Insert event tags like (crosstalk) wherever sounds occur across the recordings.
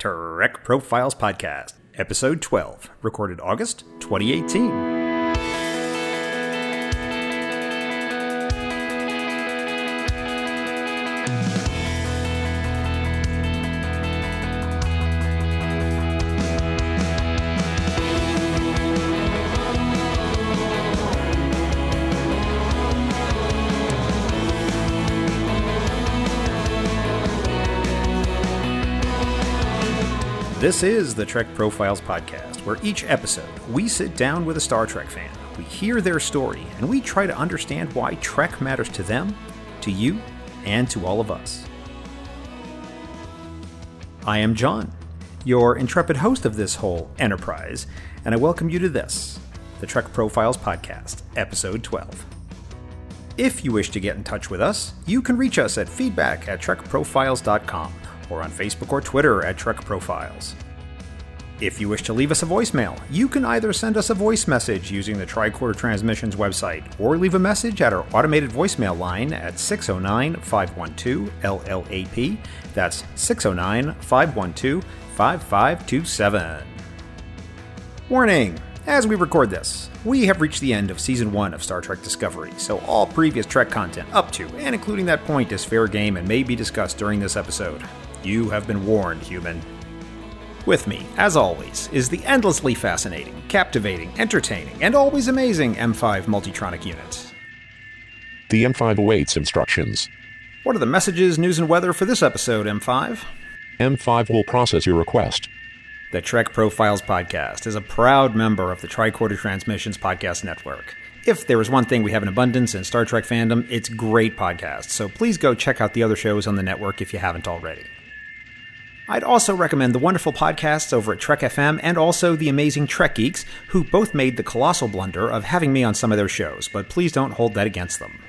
Trek Profiles Podcast, Episode 12, recorded August 2018. This is the Trek Profiles Podcast, where each episode we sit down with a Star Trek fan, we hear their story, and we try to understand why Trek matters to them, to you, and to all of us. I am John, your intrepid host of this whole enterprise, and I welcome you to this, the Trek Profiles Podcast, Episode 12. If you wish to get in touch with us, you can reach us at feedback at trekprofiles.com or on Facebook or Twitter at Trek Profiles. If you wish to leave us a voicemail, you can either send us a voice message using the Tricorder Transmissions website or leave a message at our automated voicemail line at 609 512 LLAP. That's 609 512 5527. Warning! As we record this, we have reached the end of Season 1 of Star Trek Discovery, so all previous Trek content up to and including that point is fair game and may be discussed during this episode. You have been warned, human. With me, as always, is the endlessly fascinating, captivating, entertaining, and always amazing M5 Multitronic unit. The M5 awaits instructions. What are the messages, news, and weather for this episode, M5? M5 will process your request. The Trek Profiles Podcast is a proud member of the Tricorder Transmissions Podcast Network. If there is one thing we have in abundance in Star Trek fandom, it's great podcasts, so please go check out the other shows on the network if you haven't already. I'd also recommend the wonderful podcasts over at Trek FM and also the amazing Trek Geeks, who both made the colossal blunder of having me on some of their shows, but please don't hold that against them.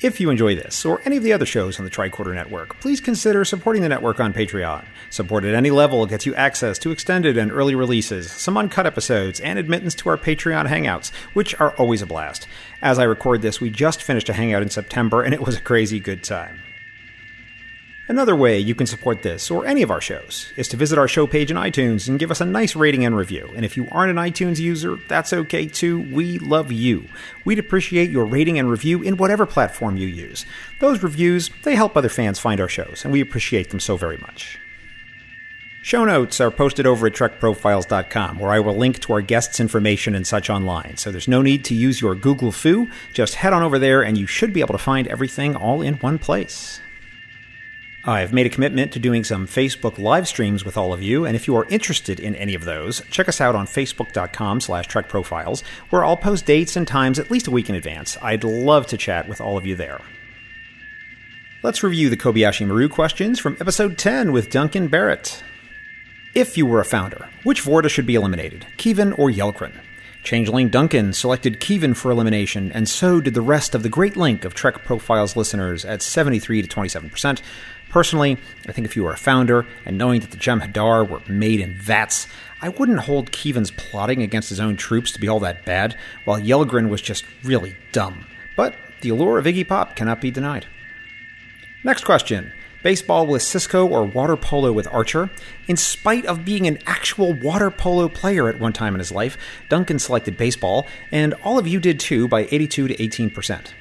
If you enjoy this or any of the other shows on the Tricorder Network, please consider supporting the network on Patreon. Support at any level gets you access to extended and early releases, some uncut episodes, and admittance to our Patreon hangouts, which are always a blast. As I record this, we just finished a hangout in September, and it was a crazy good time. Another way you can support this or any of our shows is to visit our show page in iTunes and give us a nice rating and review. And if you aren't an iTunes user, that's okay too. We love you. We'd appreciate your rating and review in whatever platform you use. Those reviews, they help other fans find our shows, and we appreciate them so very much. Show notes are posted over at trekprofiles.com, where I will link to our guests' information and such online. So there's no need to use your Google fu. Just head on over there, and you should be able to find everything all in one place. I've made a commitment to doing some Facebook live streams with all of you, and if you are interested in any of those, check us out on facebook.com slash trekprofiles, where I'll post dates and times at least a week in advance. I'd love to chat with all of you there. Let's review the Kobayashi Maru questions from episode 10 with Duncan Barrett. If you were a founder, which Vorta should be eliminated, Keevan or Yelgrun? Changeling Duncan selected Keevan for elimination, and so did the rest of the Great Link of Trek Profiles listeners at 73 to 27%. Personally, I think if you were a founder and knowing that the Jem'Hadar were made in vats, I wouldn't hold Keevan's plotting against his own troops to be all that bad, while Yelgrun was just really dumb. But the allure of Iggy Pop cannot be denied. Next question. Baseball with Sisko or water polo with Archer? In spite of being an actual water polo player at one time in his life, Duncan selected baseball, and all of you did too by 82 to 18%.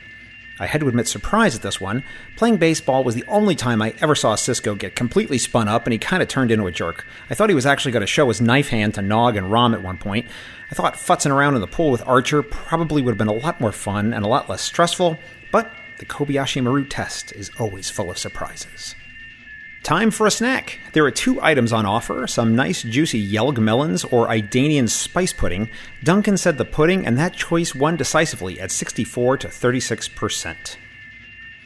I had to admit surprise at this one. Playing baseball was the only time I ever saw Sisko get completely spun up, and he kind of turned into a jerk. I thought he was actually going to show his knife hand to Nog and Rom at one point. I thought futzing around in the pool with Archer probably would have been a lot more fun and a lot less stressful, but the Kobayashi Maru test is always full of surprises. Time for a snack. There are two items on offer some nice juicy Yelg melons or Idanian spice pudding. Duncan said the pudding, and that choice won decisively at 64 to 36%.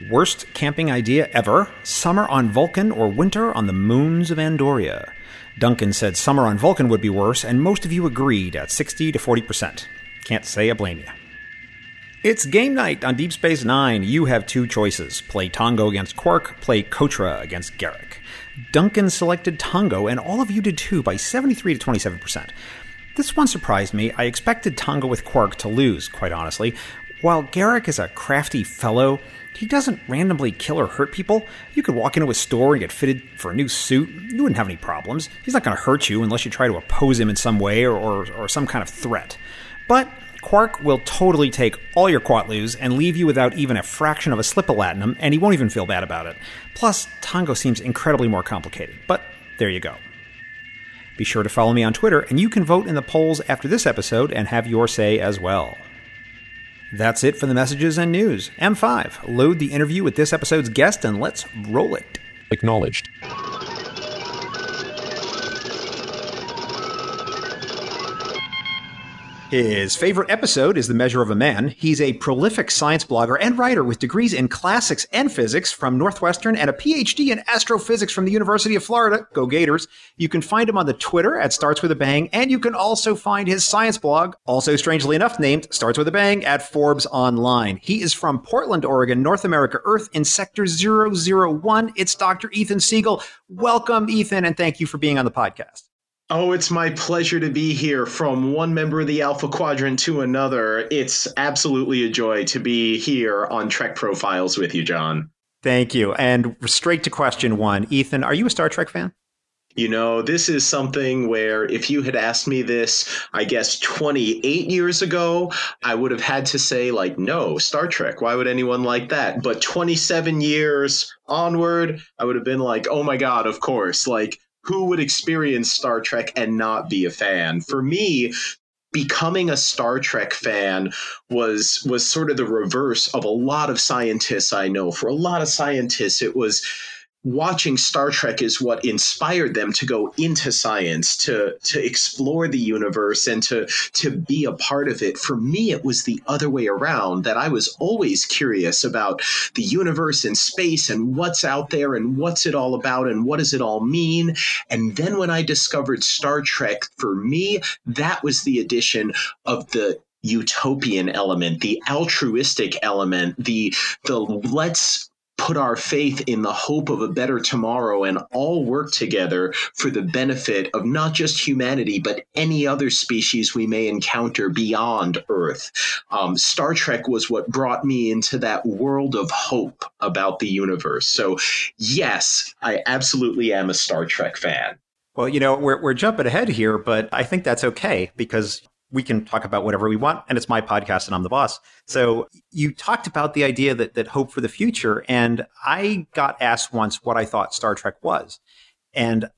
Worst camping idea ever summer on Vulcan or winter on the moons of Andoria. Duncan said summer on Vulcan would be worse, and most of you agreed at 60 to 40%. Can't say I blame you. It's game night on Deep Space Nine. You have two choices play Tongo against Quark, play Kotra against Garak. Duncan selected Tongo, and all of you did too by 73 to 27%. This one surprised me. I expected Tongo with Quark to lose, quite honestly. While Garak is a crafty fellow, he doesn't randomly kill or hurt people. You could walk into a store and get fitted for a new suit. You wouldn't have any problems. He's not going to hurt you unless you try to oppose him in some way or, or, or some kind of threat. But Quark will totally take all your Quatloos and leave you without even a fraction of a slip of latinum, and he won't even feel bad about it. Plus, Tongo seems incredibly more complicated. But there you go. Be sure to follow me on Twitter, and you can vote in the polls after this episode and have your say as well. That's it for the messages and news. M5, load the interview with this episode's guest and let's roll it. Acknowledged. His favorite episode is The Measure of a Man. He's a prolific science blogger and writer with degrees in classics and physics from Northwestern and a PhD in astrophysics from the University of Florida. Go Gators. You can find him on the Twitter at Starts With a Bang, and you can also find his science blog, also strangely enough named Starts With a Bang, at Forbes Online. He is from Portland, Oregon, North America, Earth in Sector 001. It's Dr. Ethan Siegel. Welcome, Ethan, and thank you for being on the podcast. Oh, it's my pleasure to be here from one member of the Alpha Quadrant to another. It's absolutely a joy to be here on Trek Profiles with you, John. Thank you. And straight to question one Ethan, are you a Star Trek fan? You know, this is something where if you had asked me this, I guess 28 years ago, I would have had to say, like, no, Star Trek. Why would anyone like that? But 27 years onward, I would have been like, oh my God, of course. Like, who would experience Star Trek and not be a fan? For me, becoming a Star Trek fan was was sort of the reverse of a lot of scientists I know. For a lot of scientists, it was watching Star Trek is what inspired them to go into science, to to explore the universe and to to be a part of it. For me, it was the other way around that I was always curious about the universe and space and what's out there and what's it all about and what does it all mean. And then when I discovered Star Trek, for me, that was the addition of the utopian element, the altruistic element, the the let's put our faith in the hope of a better tomorrow and all work together for the benefit of not just humanity, but any other species we may encounter beyond Earth. Um, Star Trek was what brought me into that world of hope about the universe. So, yes, I absolutely am a Star Trek fan. Well, you know, we're, we're jumping ahead here, but I think that's okay because we can talk about whatever we want and it's my podcast and I'm the boss. So you talked about the idea that that hope for the future and I got asked once what I thought Star Trek was. And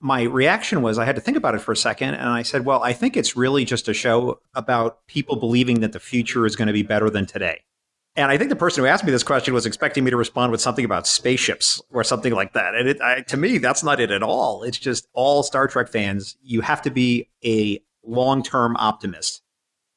my reaction was I had to think about it for a second and I said, well, I think it's really just a show about people believing that the future is going to be better than today. And I think the person who asked me this question was expecting me to respond with something about spaceships or something like that. And it, I, to me, that's not it at all. It's just all Star Trek fans. You have to be a long term optimist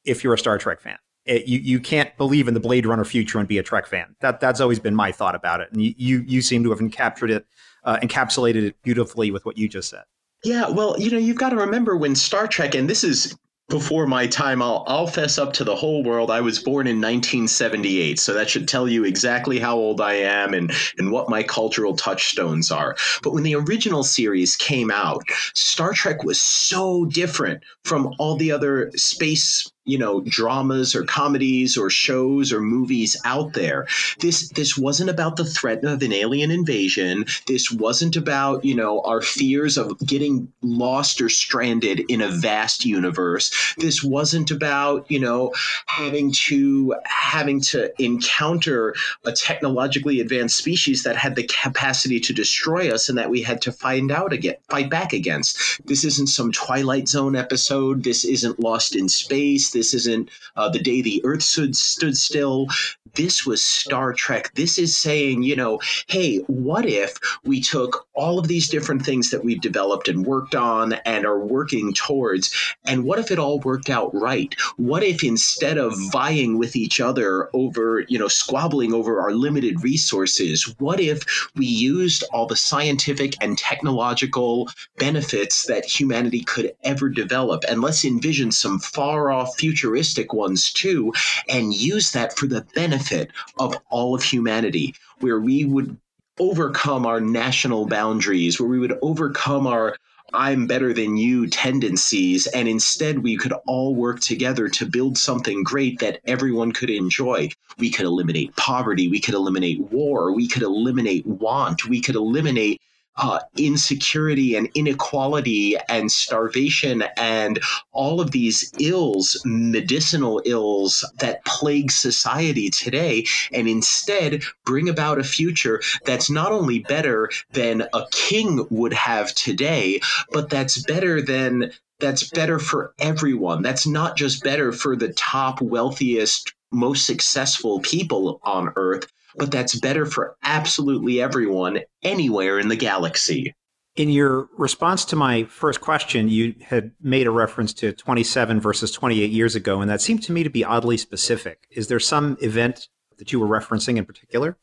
if you're a Star Trek fan. It, you you can't believe in the Blade Runner future and be a Trek fan. That that's always been my thought about it, and you you, you seem to have encaptured it, uh, encapsulated it beautifully with what you just said. Yeah, well, you know, you've got to remember when Star Trek, and this is before my time, I'll, I'll fess up to the whole world. I was born in 1978, so that should tell you exactly how old I am and, and what my cultural touchstones are. But when the original series came out, Star Trek was so different from all the other space you know dramas or comedies or shows or movies out there. This this wasn't about the threat of an alien invasion. This wasn't about you know our fears of getting lost or stranded in a vast universe. This wasn't about you know having to having to encounter a technologically advanced species that had the capacity to destroy us and that we had to find out again fight back against. This isn't some twilight zone episode. This isn't lost in space this isn't uh, the day the Earth stood, stood still. This was Star Trek. This is saying, you know, hey, what if we took all of these different things that we've developed and worked on and are working towards, and what if it all worked out right? What if instead of vying with each other over, you know, squabbling over our limited resources, what if we used all the scientific and technological benefits that humanity could ever develop? And let's envision some far off futuristic ones too, and use that for the benefit of all of humanity, where we would overcome our national boundaries, where we would overcome our I'm better than you tendencies. And instead, we could all work together to build something great that everyone could enjoy. We could eliminate poverty. We could eliminate war. We could eliminate want. We could eliminate uh, insecurity and inequality and starvation and all of these ills, medicinal ills that plague society today, and instead bring about a future that's not only better than a king would have today, but that's better than that's better for everyone. That's not just better for the top, wealthiest, most successful people on earth, but that's better for absolutely everyone anywhere in the galaxy. In your response to my first question, you had made a reference to 27 versus 28 years ago, and that seemed to me to be oddly specific. Is there some event that you were referencing in particular?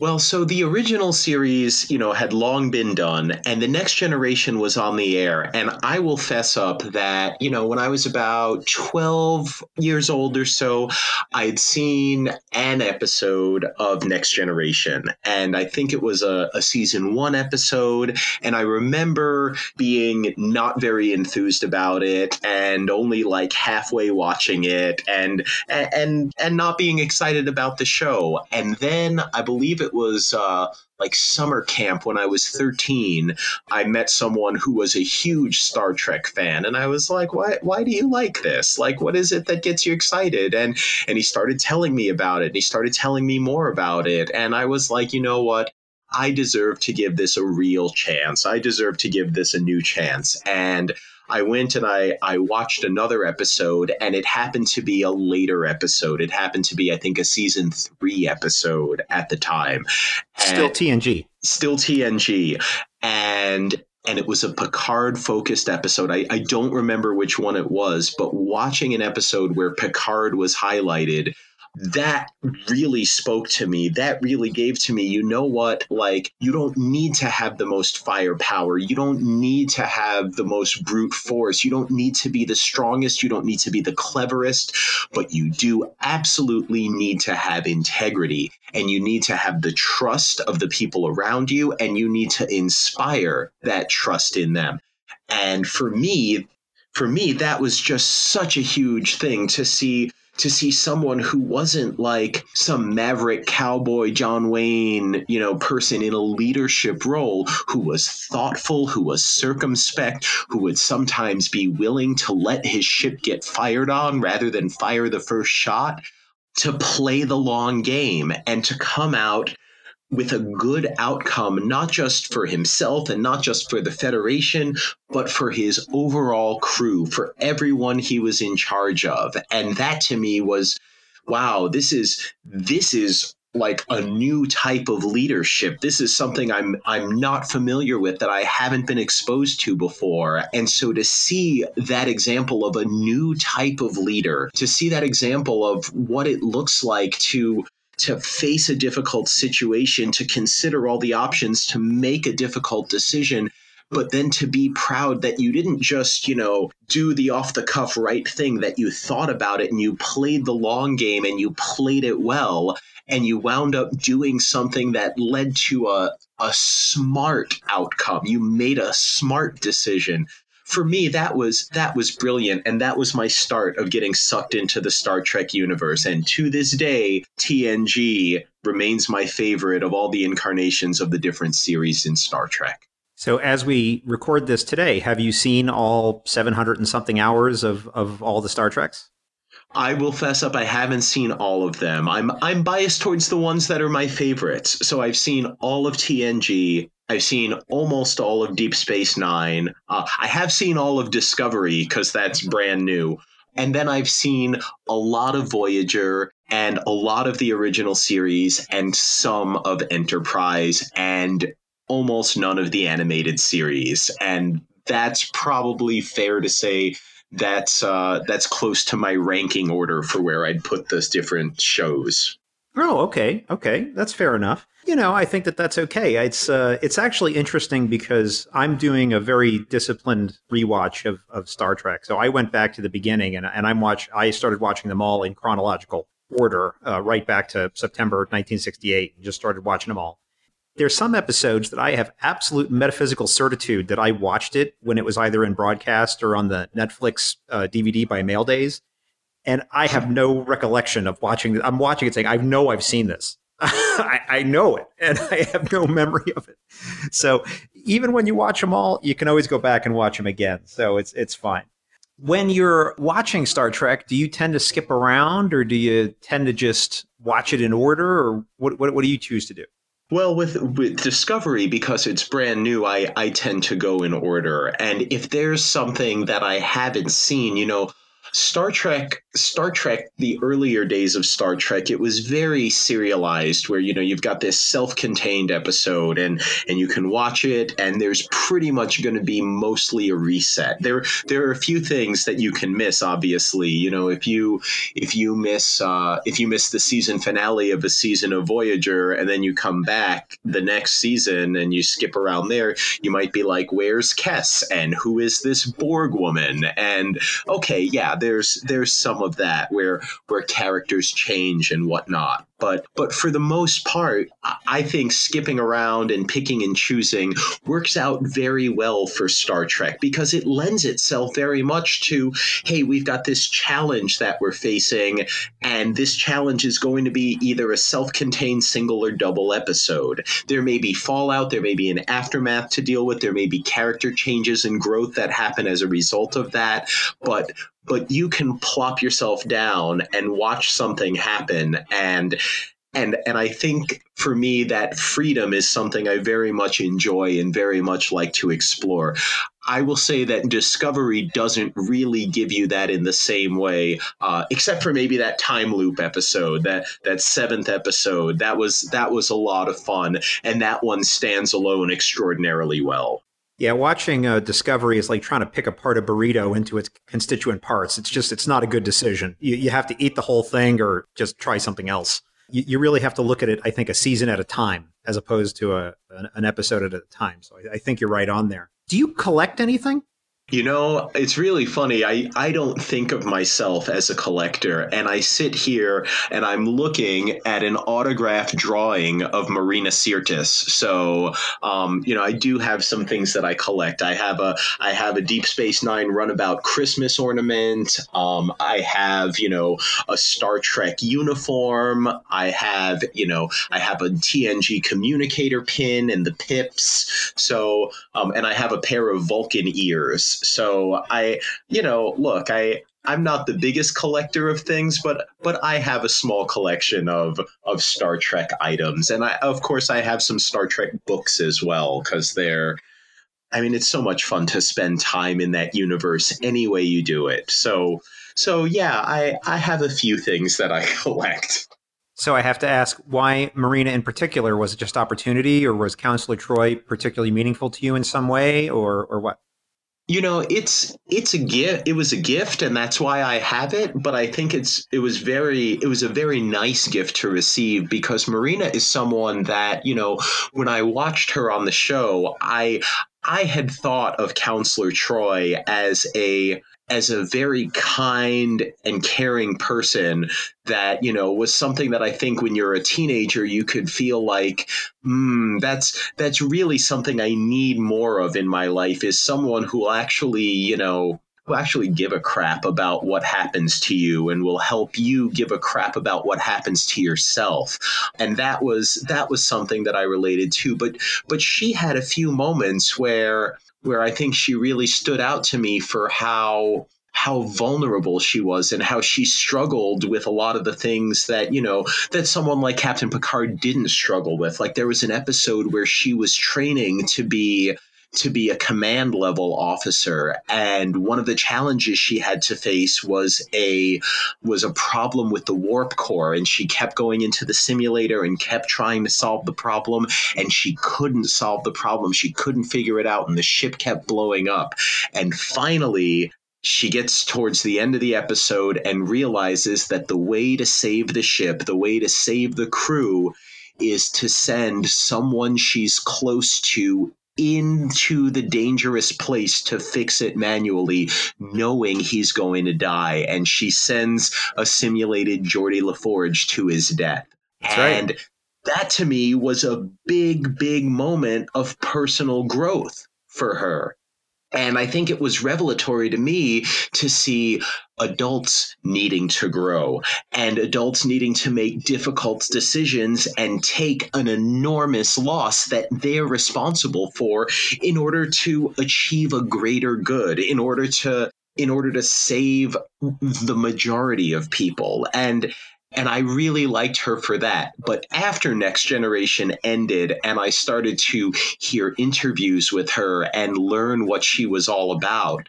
Well, so the original series, you know, had long been done, and the next generation was on the air. And I will fess up that, you know, when I was about 12 years old or so, I'd seen an episode of Next Generation. And I think it was a, a season one episode. And I remember being not very enthused about it and only like halfway watching it and, and, and not being excited about the show. And then I believe it it was uh, like summer camp when I was 13, I met someone who was a huge Star Trek fan, and I was like, "Why? Why do you like this? Like, what is it that gets you excited?" And and he started telling me about it, and he started telling me more about it, and I was like, you know what? I deserve to give this a real chance. I deserve to give this a new chance, and I went and I, I watched another episode, and it happened to be a later episode. It happened to be, I think, a season three episode at the time. Still TNG. Still TNG. And and it was a Picard focused episode. I, I don't remember which one it was, but watching an episode where Picard was highlighted that really spoke to me. That really gave to me, you know what? Like, you don't need to have the most firepower. You don't need to have the most brute force. You don't need to be the strongest. You don't need to be the cleverest. But you do absolutely need to have integrity and you need to have the trust of the people around you and you need to inspire that trust in them. And for me, for me, that was just such a huge thing to see to see someone who wasn't like some maverick cowboy John Wayne, you know, person in a leadership role who was thoughtful, who was circumspect, who would sometimes be willing to let his ship get fired on rather than fire the first shot, to play the long game and to come out with a good outcome, not just for himself and not just for the Federation, but for his overall crew, for everyone he was in charge of. And that to me was, wow, this is, this is like a new type of leadership. This is something I'm I'm not familiar with that I haven't been exposed to before. And so to see that example of a new type of leader, to see that example of what it looks like to to face a difficult situation, to consider all the options, to make a difficult decision but then to be proud that you didn't just, you know, do the off the cuff right thing, that you thought about it and you played the long game and you played it well and you wound up doing something that led to a, a smart outcome. You made a smart decision for me that was that was brilliant and that was my start of getting sucked into the Star Trek universe and to this day TNG remains my favorite of all the incarnations of the different series in Star Trek. So as we record this today, have you seen all 700 and something hours of of all the Star Treks? I will fess up I haven't seen all of them. I'm I'm biased towards the ones that are my favorites. So I've seen all of TNG, I've seen almost all of Deep Space Nine. Uh, I have seen all of Discovery because that's brand new. And then I've seen a lot of Voyager and a lot of the original series and some of Enterprise and almost none of the animated series. And that's probably fair to say that's uh, that's close to my ranking order for where I'd put those different shows. Oh, okay, okay, that's fair enough you know, I think that that's okay. It's uh, it's actually interesting because I'm doing a very disciplined rewatch of, of Star Trek. So I went back to the beginning and, and I'm watch. I started watching them all in chronological order, uh, right back to September 1968, and just started watching them all. there's some episodes that I have absolute metaphysical certitude that I watched it when it was either in broadcast or on the Netflix uh, DVD by mail days, and I have no recollection of watching. I'm watching it saying, "I know I've seen this. (laughs) I, I know it, and (laughs) I have no memory of it." So even when you watch them all, you can always go back and watch them again. So it's it's fine. When you're watching Star Trek, do you tend to skip around, or do you tend to just watch it in order, or what? What, what do you choose to do? Well, with with Discovery, because it's brand new, I I tend to go in order. And if there's something that I haven't seen, you know, Star Trek, Star Trek, the earlier days of Star Trek, it was very serialized where, you know, you've got this self-contained episode and and you can watch it and there's pretty much going to be mostly a reset. There there are a few things that you can miss obviously. You know, if you if you miss uh if you miss the season finale of a season of Voyager and then you come back the next season and you skip around there, you might be like, "Where's Kes?" and "Who is this Borg woman?" and okay, yeah, there's there's some of that where where characters change and whatnot. But but for the most part, I think skipping around and picking and choosing works out very well for Star Trek because it lends itself very much to hey, we've got this challenge that we're facing, and this challenge is going to be either a self-contained single or double episode. There may be fallout, there may be an aftermath to deal with, there may be character changes and growth that happen as a result of that, but but you can plop yourself down and watch something happen and and and I think for me that freedom is something I very much enjoy and very much like to explore. I will say that Discovery doesn't really give you that in the same way, uh, except for maybe that time loop episode, that that seventh episode. That was that was a lot of fun, and that one stands alone extraordinarily well. Yeah, watching uh, Discovery is like trying to pick apart a burrito into its constituent parts. It's just, it's not a good decision. You, you have to eat the whole thing or just try something else. You, you really have to look at it, I think, a season at a time as opposed to a, an, an episode at a time. So I, I think you're right on there. Do you collect anything? You know, it's really funny. I, I don't think of myself as a collector, and I sit here and I'm looking at an autographed drawing of Marina Sirtis. So, um, you know, I do have some things that I collect. I have a I have a Deep Space Nine Runabout Christmas ornament. Um, I have you know a Star Trek uniform. I have you know I have a TNG communicator pin and the pips. So, um, and I have a pair of Vulcan ears. So I, you know, look, I I'm not the biggest collector of things, but but I have a small collection of of Star Trek items, and I of course I have some Star Trek books as well because they're. I mean, it's so much fun to spend time in that universe any way you do it. So so yeah, I I have a few things that I (laughs) collect. So I have to ask why Marina in particular was it just opportunity or was Counselor Troy particularly meaningful to you in some way or or what? You know it's it's a gift it was a gift and that's why i have it but i think it's it was very it was a very nice gift to receive because marina is someone that you know when i watched her on the show i i had thought of counselor troy as a as a very kind and caring person that you know was something that I think when you're a teenager you could feel like hmm that's that's really something I need more of in my life is someone who will actually you know will actually give a crap about what happens to you and will help you give a crap about what happens to yourself. And that was that was something that I related to. But but she had a few moments where where I think she really stood out to me for how how vulnerable she was and how she struggled with a lot of the things that you know that someone like Captain Picard didn't struggle with. Like there was an episode where she was training to be to be a command level officer. And one of the challenges she had to face was a was a problem with the warp core. And she kept going into the simulator and kept trying to solve the problem. And she couldn't solve the problem. She couldn't figure it out. And the ship kept blowing up. And finally she gets towards the end of the episode and realizes that the way to save the ship, the way to save the crew, is to send someone she's close to into the dangerous place to fix it manually, knowing he's going to die. And she sends a simulated Geordi LaForge to his death. That's and right that to me was a big, big moment of personal growth for her. And I think it was revelatory to me to see adults needing to grow and adults needing to make difficult decisions and take an enormous loss that they're responsible for in order to achieve a greater good, in order to in order to save the majority of people. And and I really liked her for that. But after Next Generation ended, and I started to hear interviews with her and learn what she was all about,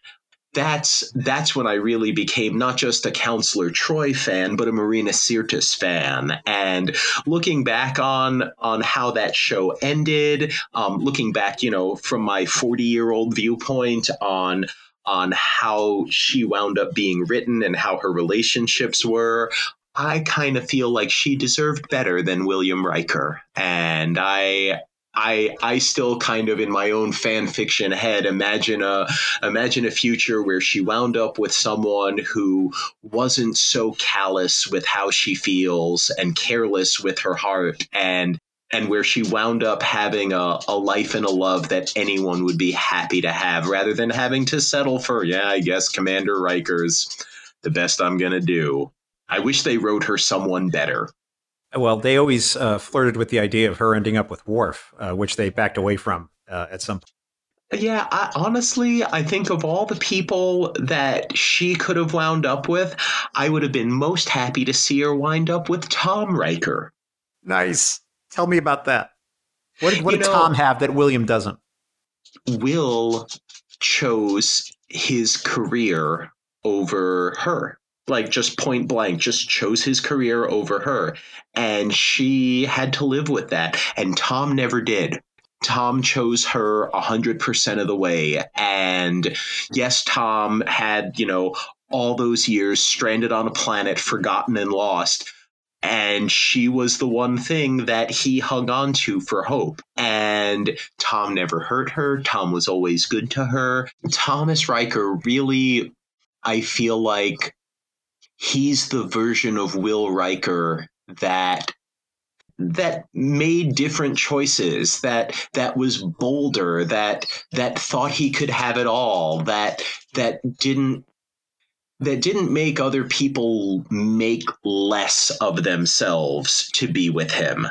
that's that's when I really became not just a Counselor Troy fan, but a Marina Sirtis fan. And looking back on on how that show ended, um, looking back, you know, from my forty year old viewpoint on on how she wound up being written and how her relationships were, I kind of feel like she deserved better than William Riker, and I. I, I still kind of in my own fan fiction head imagine a imagine a future where she wound up with someone who wasn't so callous with how she feels and careless with her heart and and where she wound up having a, a life and a love that anyone would be happy to have rather than having to settle for yeah I guess Commander Riker's the best I'm gonna do I wish they wrote her someone better. Well, they always uh, flirted with the idea of her ending up with Worf, uh, which they backed away from uh, at some point. Yeah, I, honestly, I think of all the people that she could have wound up with, I would have been most happy to see her wind up with Tom Riker. Nice. Tell me about that. What, what did know, Tom have that William doesn't? Will chose his career over her like just point blank just chose his career over her and she had to live with that and tom never did tom chose her 100% of the way and yes tom had you know all those years stranded on a planet forgotten and lost and she was the one thing that he hung on to for hope. And Tom never hurt her. Tom was always good to her. Thomas Riker really, I feel like, he's the version of Will Riker that that made different choices that that was bolder that that thought he could have it all that that didn't that didn't make other people make less of themselves to be with him.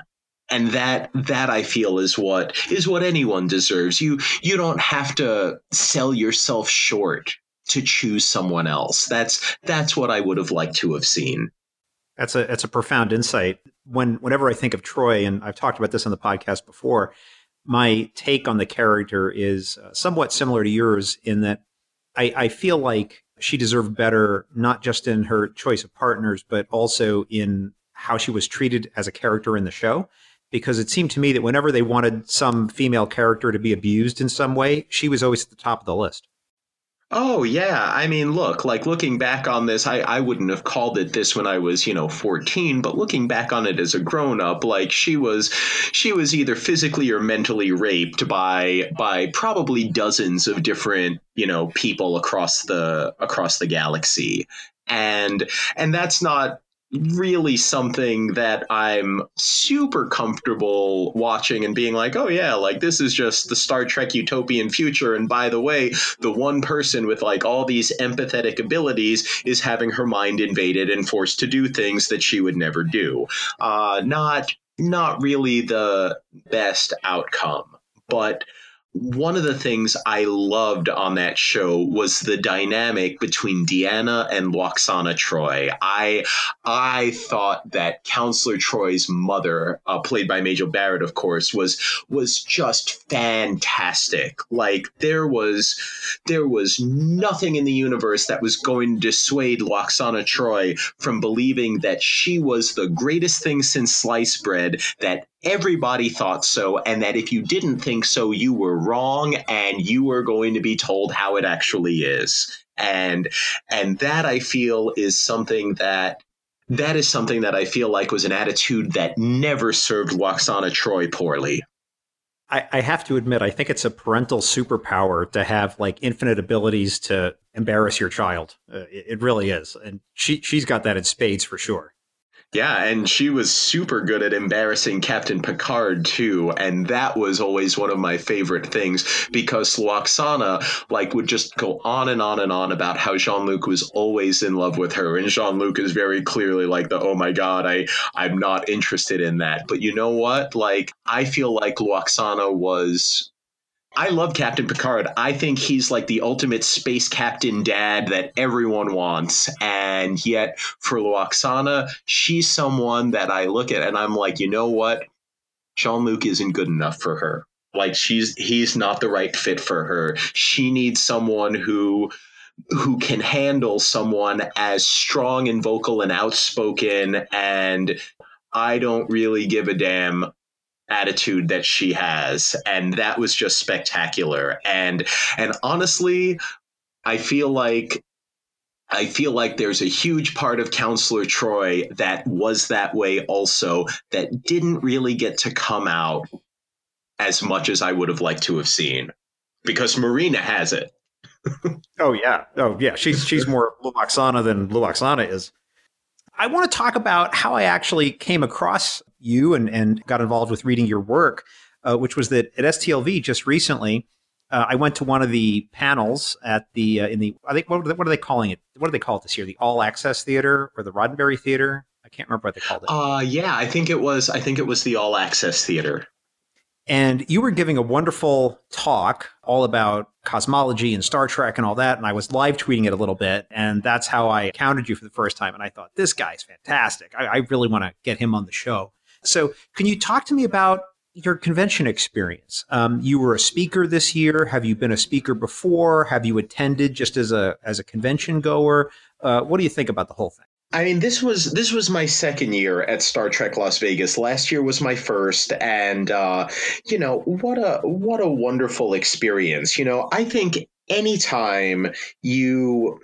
And that that i feel is what is what anyone deserves. You you don't have to sell yourself short to choose someone else. That's that's what I would have liked to have seen. That's a that's a profound insight. When whenever I think of Troy, and I've talked about this on the podcast before, my take on the character is uh, somewhat similar to yours in that I, I feel like she deserved better, not just in her choice of partners, but also in how she was treated as a character in the show. Because it seemed to me that whenever they wanted some female character to be abused in some way, she was always at the top of the list. Oh yeah, I mean, look, like looking back on this, I, I wouldn't have called it this when I was, you know, 14, but looking back on it as a grown up, like she was she was either physically or mentally raped by by probably dozens of different, you know, people across the across the galaxy. And and that's not really something that I'm super comfortable watching and being like, oh yeah, like this is just the Star Trek utopian future. And by the way, the one person with like all these empathetic abilities is having her mind invaded and forced to do things that she would never do. Uh, not not really the best outcome, but one of the things I loved on that show was the dynamic between Deanna and Lwaxana Troy. I I thought that Counselor Troy's mother, uh, played by Majel Barrett, of course, was was just fantastic. Like there was there was nothing in the universe that was going to dissuade Lwaxana Troy from believing that she was the greatest thing since sliced bread, that everybody thought so, and that if you didn't think so, you were wrong, and you were going to be told how it actually is. And and that I feel is something that that is something that I feel like was an attitude that never served Lwaxana Troy poorly. I, I, have to admit, I think it's a parental superpower to have like infinite abilities to embarrass your child. Uh, it, it, really is, and she she's got that in spades for sure. Yeah, and she was super good at embarrassing Captain Picard too, and that was always one of my favorite things because Lwaxana like would just go on and on and on about how Jean-Luc was always in love with her, and Jean-Luc is very clearly like the oh my god, I I'm not interested in that. But you know what? Like I feel like Lwaxana was I love Captain Picard. I think he's like the ultimate space captain dad that everyone wants. And yet, for Lwaxana, she's someone that I look at and I'm like, you know what? Jean Luc isn't good enough for her. Like she's he's not the right fit for her. She needs someone who who can handle someone as strong and vocal and outspoken and I don't really give a damn attitude that she has and that was just spectacular and and honestly i feel like I feel like there's a huge part of Counselor Troy that was that way also, that didn't really get to come out as much as I would have liked to have seen. Because Marina has it. (laughs) oh yeah. Oh yeah. She's she's more Lwaxana than Lwaxana is. I want to talk about how I actually came across you and, and got involved with reading your work, uh, which was that at STLV just recently, uh, I went to one of the panels at the uh, in the I think what, what are they calling it? What do they call it this year? The All Access Theater or the Roddenberry Theater? I can't remember what they called it. Uh yeah, I think it was I think it was the All Access Theater. And you were giving a wonderful talk all about cosmology and Star Trek and all that. And I was live tweeting it a little bit. And that's how I encountered you for the first time. And I thought, this guy's fantastic. I, I really want to get him on the show. So, can you talk to me about your convention experience? Um, you were a speaker this year. Have you been a speaker before? Have you attended just as a as a convention goer? Uh, what do you think about the whole thing? I mean, this was this was my second year at Star Trek Las Vegas. Last year was my first, and uh, you know what a what a wonderful experience. You know, I think anytime you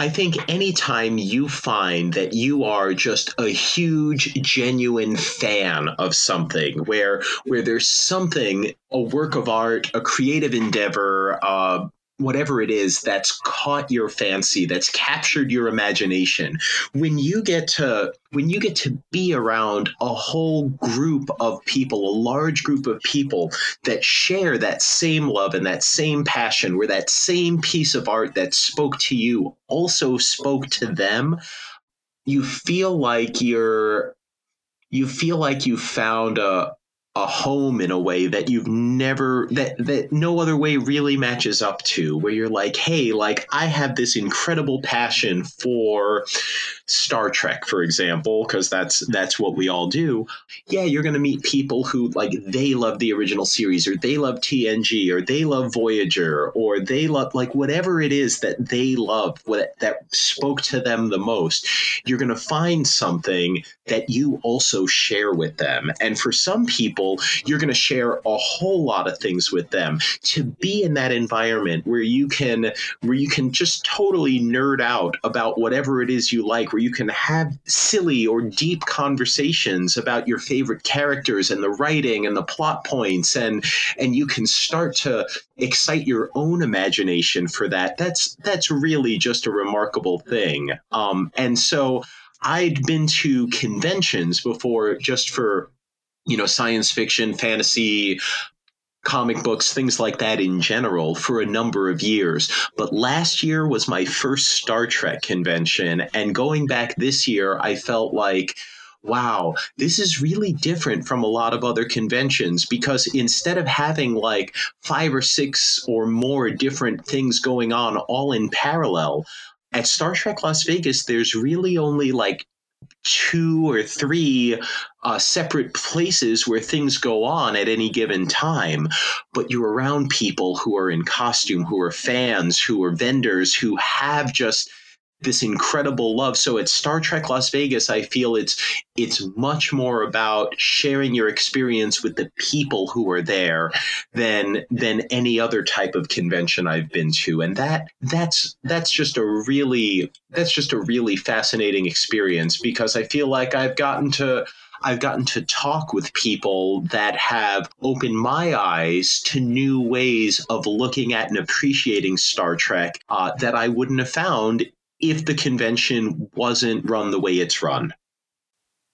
I think anytime you find that you are just a huge, genuine fan of something, where where there's something, a work of art, a creative endeavor, uh, whatever it is that's caught your fancy that's captured your imagination when you get to when you get to be around a whole group of people a large group of people that share that same love and that same passion where that same piece of art that spoke to you also spoke to them you feel like you're you feel like you found a a home in a way that you've never that that no other way really matches up to where you're like hey like i have this incredible passion for Star Trek, for example, because that's that's what we all do. Yeah, you're going to meet people who like they love the original series, or they love TNG, or they love Voyager, or they love like whatever it is that they love, what that spoke to them the most. You're going to find something that you also share with them, and for some people, you're going to share a whole lot of things with them. To be in that environment where you can where you can just totally nerd out about whatever it is you like where you can have silly or deep conversations about your favorite characters and the writing and the plot points and and you can start to excite your own imagination for that that's that's really just a remarkable thing um, and so I'd been to conventions before just for you know science fiction fantasy comic books, things like that in general for a number of years. But last year was my first Star Trek convention. And going back this year, I felt like, wow, this is really different from a lot of other conventions because instead of having like five or six or more different things going on all in parallel, at Star Trek Las Vegas, there's really only like two or three uh, separate places where things go on at any given time, but you're around people who are in costume, who are fans, who are vendors, who have just this incredible love. So at Star Trek Las Vegas, I feel it's it's much more about sharing your experience with the people who are there than than any other type of convention I've been to. And that that's that's just a really that's just a really fascinating experience because I feel like I've gotten to I've gotten to talk with people that have opened my eyes to new ways of looking at and appreciating Star Trek uh, that I wouldn't have found if the convention wasn't run the way it's run.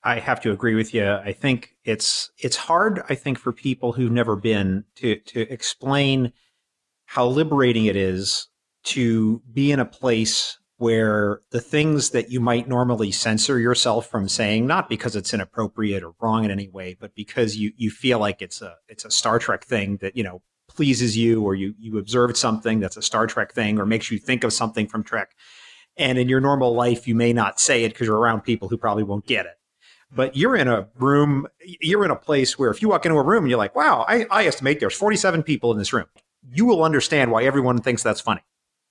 I have to agree with you. I think it's it's hard. I think for people who've never been to to explain how liberating it is to be in a place where the things that you might normally censor yourself from saying, not because it's inappropriate or wrong in any way, but because you you feel like it's a it's a Star Trek thing that you know pleases you, or you you observed something that's a Star Trek thing, or makes you think of something from Trek. And in your normal life, you may not say it because you're around people who probably won't get it. But you're in a room, you're in a place where if you walk into a room and you're like, wow, I, I estimate there's 47 people in this room, you will understand why everyone thinks that's funny.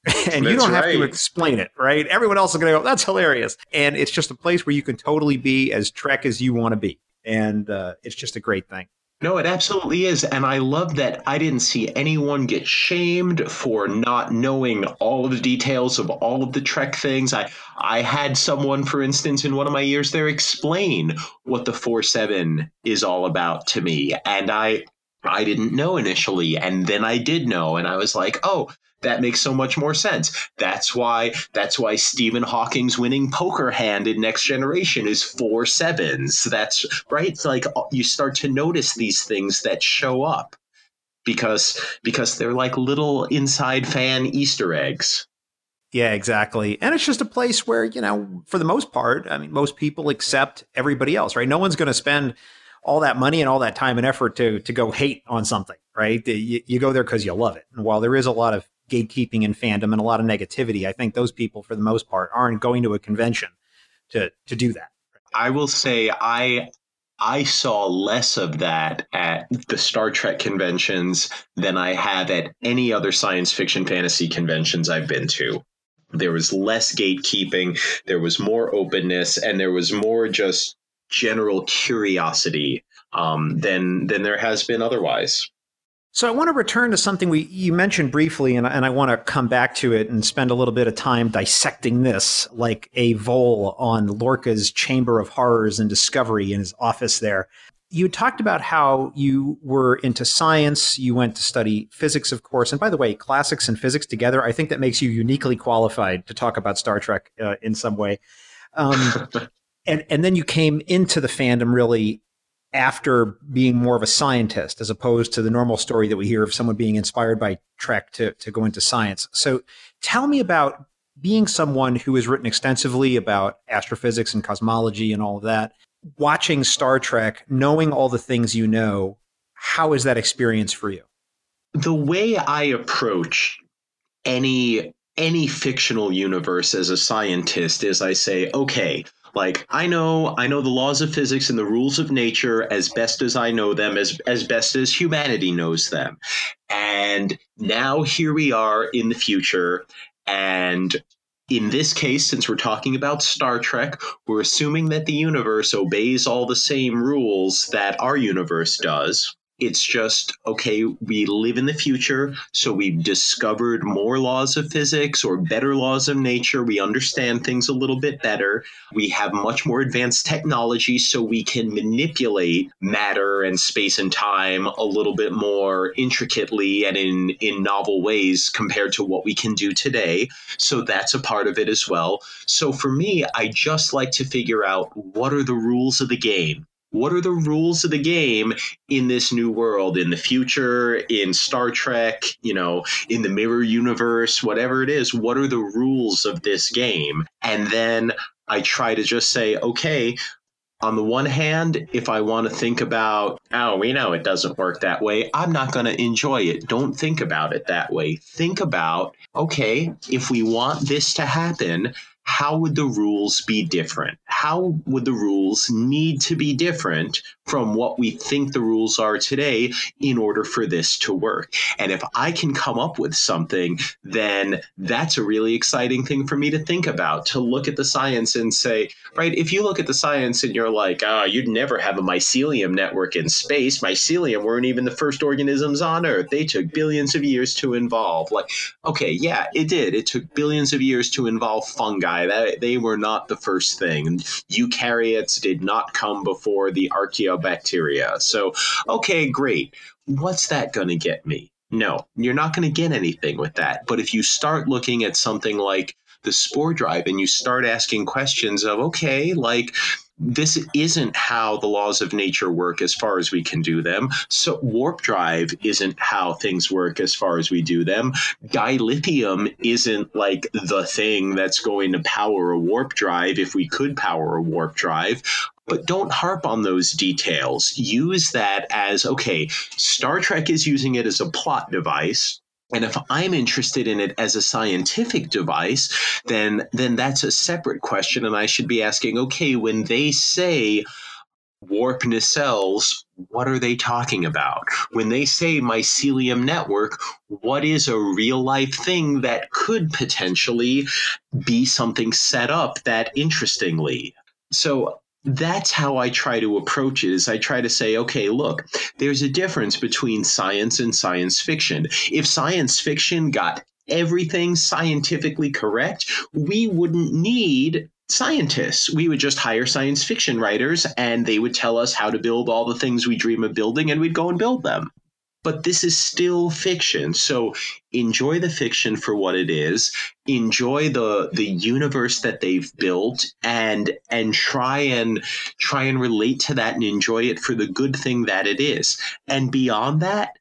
(laughs) and you don't have to explain it, right? Everyone else is going to go, that's hilarious. And it's just a place where you can totally be as Trek as you want to be. And uh, it's just a great thing. No, it absolutely is. And I love that I didn't see anyone get shamed for not knowing all of the details of all of the Trek things. I, I had someone, for instance, in one of my years there explain what the 4 7 is all about to me. And I, I didn't know initially. And then I did know. And I was like, oh, that makes so much more sense. That's why that's why Stephen Hawking's winning poker hand in Next Generation is four sevens. That's right. It's like uh, you start to notice these things that show up because because they're like little inside fan Easter eggs. Yeah, exactly. And it's just a place where, you know, for the most part, I mean, most people accept everybody else, right? No one's going to spend all that money and all that time and effort to to go hate on something, right? You, you go there because you love it. And while there is a lot of gatekeeping in fandom and a lot of negativity. I think those people, for the most part, aren't going to a convention to to do that. I will say I I saw less of that at the Star Trek conventions than I have at any other science fiction fantasy conventions I've been to. There was less gatekeeping, there was more openness, and there was more just general curiosity um, than than there has been otherwise. So I want to return to something we you mentioned briefly, and, and I want to come back to it and spend a little bit of time dissecting this, like a vole on Lorca's Chamber of Horrors and Discovery in his office there. You talked about how you were into science. You went to study physics, of course. And by the way, classics and physics together, I think that makes you uniquely qualified to talk about Star Trek uh, in some way. Um, (laughs) and and then you came into the fandom really after being more of a scientist as opposed to the normal story that we hear of someone being inspired by Trek to, to go into science. So tell me about being someone who has written extensively about astrophysics and cosmology and all of that, watching Star Trek, knowing all the things you know, how is that experience for you? The way I approach any any fictional universe as a scientist is I say, okay, like I know I know the laws of physics and the rules of nature as best as I know them as as best as humanity knows them. And now here we are in the future and in this case, since we're talking about Star Trek, we're assuming that the universe obeys all the same rules that our universe does. It's just, okay, we live in the future, so we've discovered more laws of physics or better laws of nature. We understand things a little bit better. We have much more advanced technology, so we can manipulate matter and space and time a little bit more intricately and in, in novel ways compared to what we can do today. So that's a part of it as well. So for me, I just like to figure out what are the rules of the game what are the rules of the game in this new world in the future in star trek you know in the mirror universe whatever it is what are the rules of this game and then i try to just say okay on the one hand, if I want to think about, oh, we know it doesn't work that way, I'm not going to enjoy it. Don't think about it that way. Think about, okay, if we want this to happen, how would the rules be different? How would the rules need to be different from what we think the rules are today in order for this to work? And if I can come up with something, then that's a really exciting thing for me to think about, to look at the science and say, right, if you look at the science and you're like, ah, oh, you'd never have a mycelium network in space. Mycelium weren't even the first organisms on Earth. They took billions of years to evolve. Like, okay, yeah, it did. It took billions of years to involve fungi that, they were not the first thing. Eukaryotes did not come before the archaeobacteria. So, okay, great. What's that going to get me? No, you're not going to get anything with that. But if you start looking at something like the spore drive and you start asking questions of, okay, like, this isn't how the laws of nature work as far as we can do them. So warp drive isn't how things work as far as we do them. Dilithium isn't like the thing that's going to power a warp drive if we could power a warp drive. But don't harp on those details. Use that as okay, Star Trek is using it as a plot device and if I'm interested in it as a scientific device, then then that's a separate question, and I should be asking, okay, when they say warp nacelles, what are they talking about? When they say mycelium network, what is a real life thing that could potentially be something set up that interestingly? So that's how I try to approach it is I try to say, okay, look, there's a difference between science and science fiction. If science fiction got everything scientifically correct, we wouldn't need scientists. We would just hire science fiction writers and they would tell us how to build all the things we dream of building and we'd go and build them but this is still fiction. So enjoy the fiction for what it is. Enjoy the the universe that they've built and and try and try and relate to that and enjoy it for the good thing that it is. And beyond that,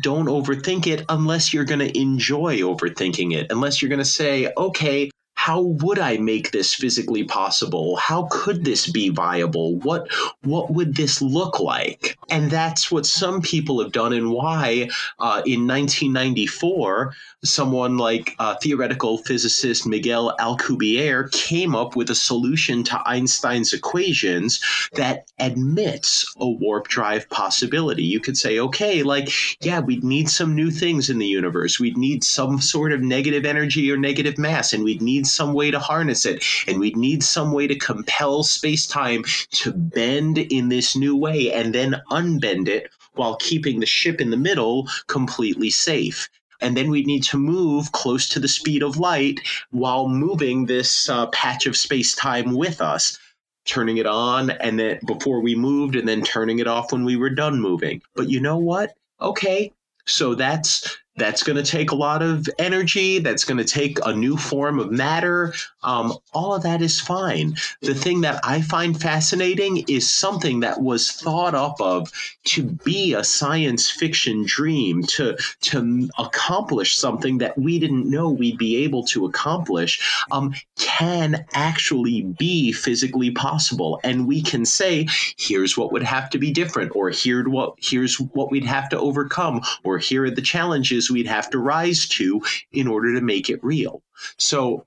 don't overthink it unless you're going to enjoy overthinking it. Unless you're going to say, "Okay, how would I make this physically possible? How could this be viable? What what would this look like? And that's what some people have done, and why uh, in 1994 someone like uh, theoretical physicist Miguel Alcubierre came up with a solution to Einstein's equations that admits a warp drive possibility. You could say, okay, like, yeah, we'd need some new things in the universe. We'd need some sort of negative energy or negative mass, and we'd need some way to harness it, and we'd need some way to compel space time to bend in this new way and then unbend it while keeping the ship in the middle completely safe and then we'd need to move close to the speed of light while moving this uh, patch of space time with us. Turning it on and then before we moved and then turning it off when we were done moving. But you know what? Okay so that's that's going to take a lot of energy. That's going to take a new form of matter. Um, all of that is fine. The thing that I find fascinating is something that was thought up of to be a science fiction dream, to to accomplish something that we didn't know we'd be able to accomplish, um, can actually be physically possible. And we can say, here's what would have to be different, or here what here's what we'd have to overcome, or here are the challenges we'd have to rise to in order to make it real. So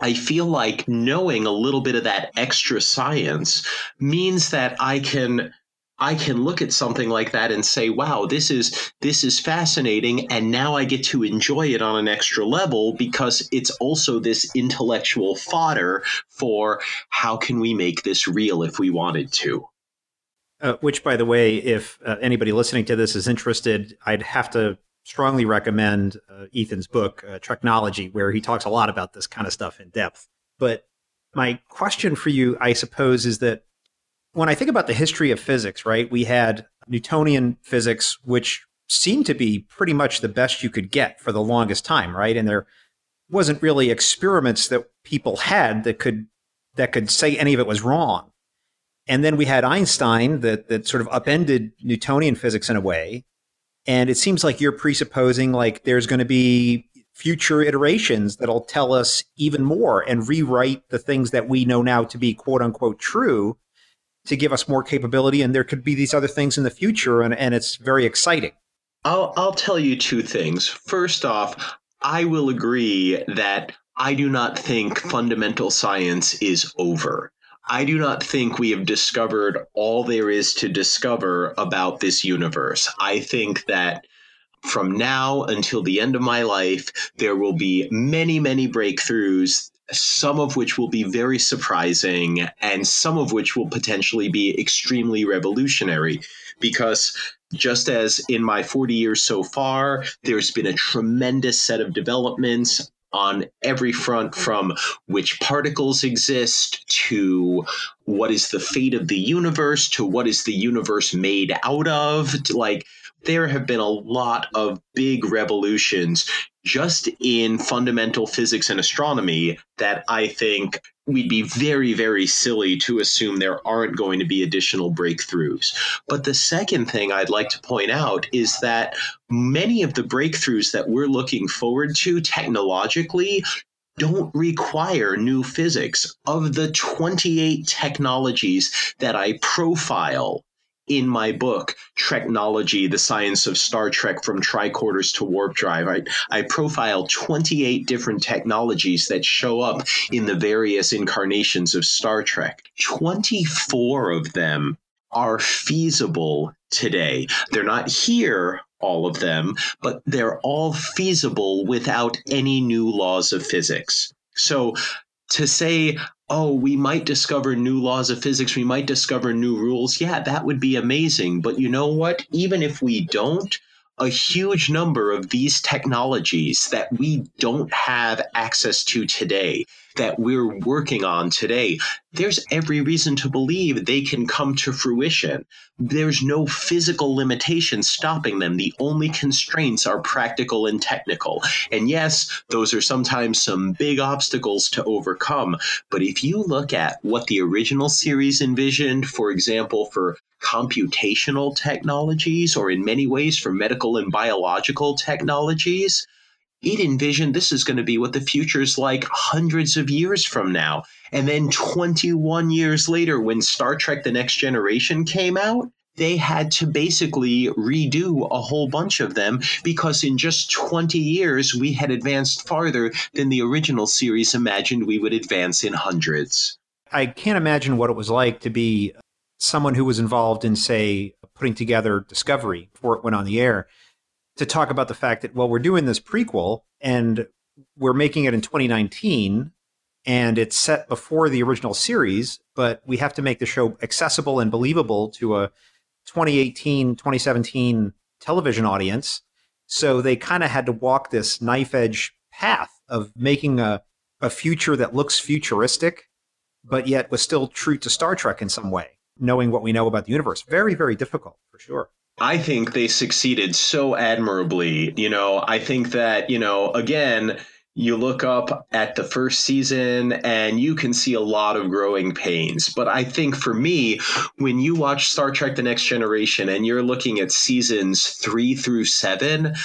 I feel like knowing a little bit of that extra science means that I can I can look at something like that and say, "Wow, this is this is fascinating," and now I get to enjoy it on an extra level because it's also this intellectual fodder for how can we make this real if we wanted to. Uh, which, by the way, if uh, anybody listening to this is interested, I'd have to strongly recommend uh, Ethan's book, uh, Treknology, where he talks a lot about this kind of stuff in depth. But my question for you, I suppose, is that when I think about the history of physics, right, we had Newtonian physics, which seemed to be pretty much the best you could get for the longest time, right? And there wasn't really experiments that people had that could that could say any of it was wrong. And then we had Einstein that that sort of upended Newtonian physics in a way. And it seems like you're presupposing like there's going to be future iterations that'll tell us even more and rewrite the things that we know now to be quote unquote true to give us more capability. And there could be these other things in the future. And, and it's very exciting. I'll, I'll tell you two things. First off, I will agree that I do not think fundamental science is over. I do not think we have discovered all there is to discover about this universe. I think that from now until the end of my life, there will be many, many breakthroughs, some of which will be very surprising, and some of which will potentially be extremely revolutionary. Because just as in my 40 years so far, there's been a tremendous set of developments on every front from which particles exist to what is the fate of the universe to what is the universe made out of. Like there have been a lot of big revolutions just in fundamental physics and astronomy that I think we'd be very, very silly to assume there aren't going to be additional breakthroughs. But the second thing I'd like to point out is that many of the breakthroughs that we're looking forward to technologically don't require new physics. Of the 28 technologies that I profile in my book, Treknology, the Science of Star Trek from Tricorders to Warp Drive, I, I profile 28 different technologies that show up in the various incarnations of Star Trek. 24 of them are feasible today. They're not here, all of them, but they're all feasible without any new laws of physics. So to say, oh, we might discover new laws of physics, we might discover new rules, yeah, that would be amazing. But you know what? Even if we don't, a huge number of these technologies that we don't have access to today, that we're working on today, there's every reason to believe they can come to fruition. There's no physical limitation stopping them. The only constraints are practical and technical. And yes, those are sometimes some big obstacles to overcome. But if you look at what the original series envisioned, for example, for computational technologies, or in many ways for medical and biological technologies, it envisioned this is going to be what the future is like hundreds of years from now. And then 21 years later, when Star Trek The Next Generation came out, they had to basically redo a whole bunch of them because in just 20 years, we had advanced farther than the original series imagined we would advance in hundreds. I can't imagine what it was like to be someone who was involved in, say, putting together Discovery before it went on the air to talk about the fact that, well, we're doing this prequel and we're making it in 2019 and it's set before the original series, but we have to make the show accessible and believable to a 2018, 2017 television audience. So they kind of had to walk this knife edge path of making a, a future that looks futuristic, but yet was still true to Star Trek in some way, knowing what we know about the universe. Very, very difficult for sure. I think they succeeded so admirably. You know, I think that, you know, again, you look up at the first season and you can see a lot of growing pains. But I think for me, when you watch Star Trek The Next Generation and you're looking at seasons three through seven,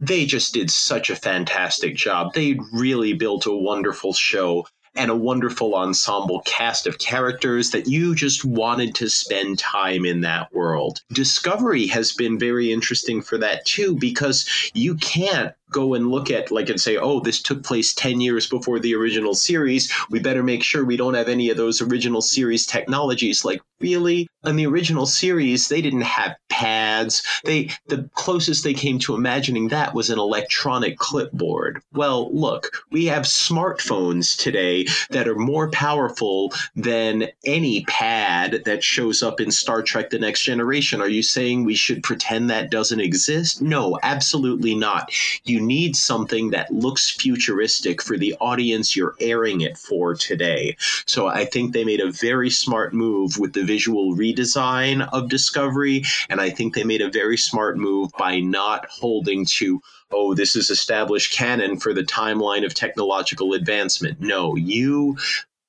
they just did such a fantastic job. They really built a wonderful show and a wonderful ensemble cast of characters that you just wanted to spend time in that world. Discovery has been very interesting for that too, because you can't go and look at like and say oh this took place 10 years before the original series. We better make sure we don't have any of those original series technologies. Like really? In the original series they didn't have pads. They the closest they came to imagining that was an electronic clipboard. Well look we have smartphones today that are more powerful than any pad that shows up in Star Trek the next generation. Are you saying we should pretend that doesn't exist? No absolutely not. You need something that looks futuristic for the audience you're airing it for today. So i think they made a very smart move with the visual redesign of Discovery, and I think they made a very smart move by not holding to oh, this is established canon for the timeline of technological advancement. No, you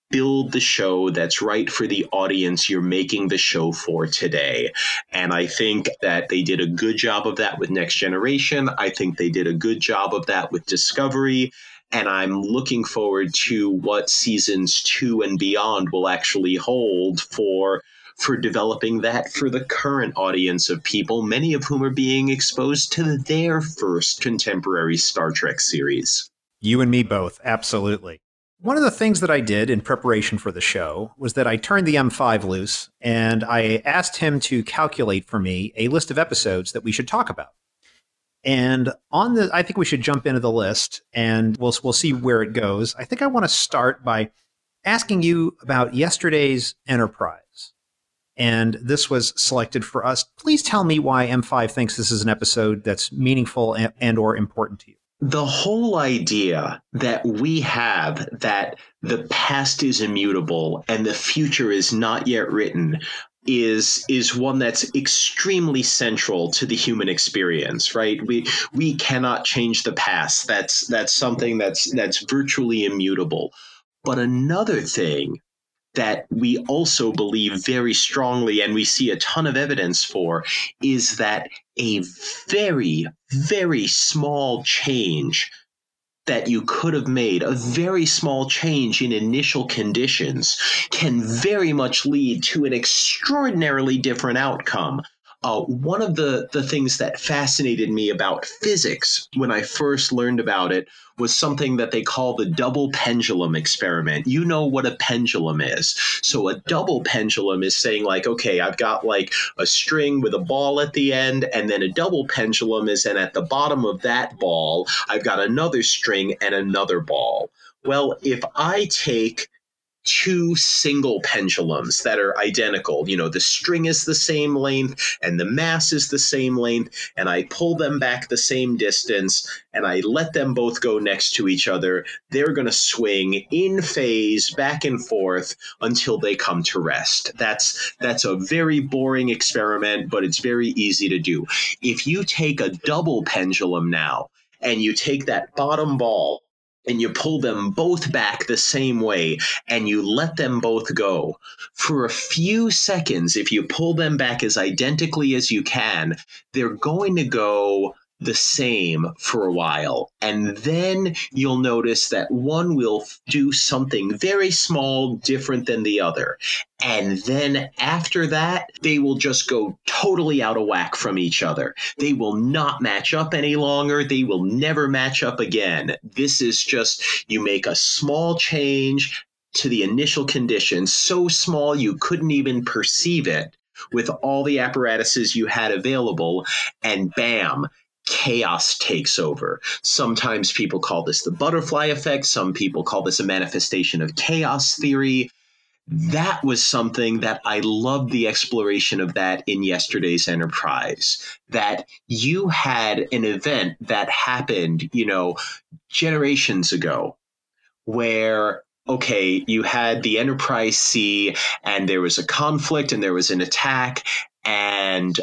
build the show that's right for the audience you're making the show for today. And I think that they did a good job of that with Next Generation. I think they did a good job of that with Discovery and I'm looking forward to what seasons two and beyond will actually hold for for developing that for the current audience of people, many of whom are being exposed to their first contemporary Star Trek series. You and me both, absolutely. One of the things that I did in preparation for the show was that I turned the M5 loose and I asked him to calculate for me a list of episodes that we should talk about. And on the, I think we should jump into the list and we'll, we'll see where it goes. I think I want to start by asking you about yesterday's Enterprise. And this was selected for us. Please tell me why M5 thinks this is an episode that's meaningful and, and or important to you. The whole idea that we have that the past is immutable and the future is not yet written is is one that's extremely central to the human experience right we we cannot change the past that's that's something that's that's virtually immutable But another thing that we also believe very strongly and we see a ton of evidence for is that a very, very small change that you could have made, a very small change in initial conditions, can very much lead to an extraordinarily different outcome. Uh, one of the, the things that fascinated me about physics when I first learned about it was something that they call the double pendulum experiment. You know what a pendulum is. So, a double pendulum is saying, like, okay, I've got like a string with a ball at the end, and then a double pendulum is, and at the bottom of that ball, I've got another string and another ball. Well, if I take two single pendulums that are identical. You know, the string is the same length and the mass is the same length, and I pull them back the same distance and I let them both go next to each other. They're going to swing in phase back and forth until they come to rest. That's that's a very boring experiment, but it's very easy to do. If you take a double pendulum now and you take that bottom ball and you pull them both back the same way and you let them both go. For a few seconds if you pull them back as identically as you can they're going to go the same for a while. And then you'll notice that one will do something very small, different than the other. And then after that, they will just go totally out of whack from each other. They will not match up any longer. They will never match up again. This is just, you make a small change to the initial condition, so small you couldn't even perceive it with all the apparatuses you had available, and bam, chaos takes over. Sometimes people call this the butterfly effect, some people call this a manifestation of chaos theory. That was something that I loved the exploration of that in yesterday's enterprise. That you had an event that happened, you know, generations ago where okay, you had the Enterprise C and there was a conflict and there was an attack and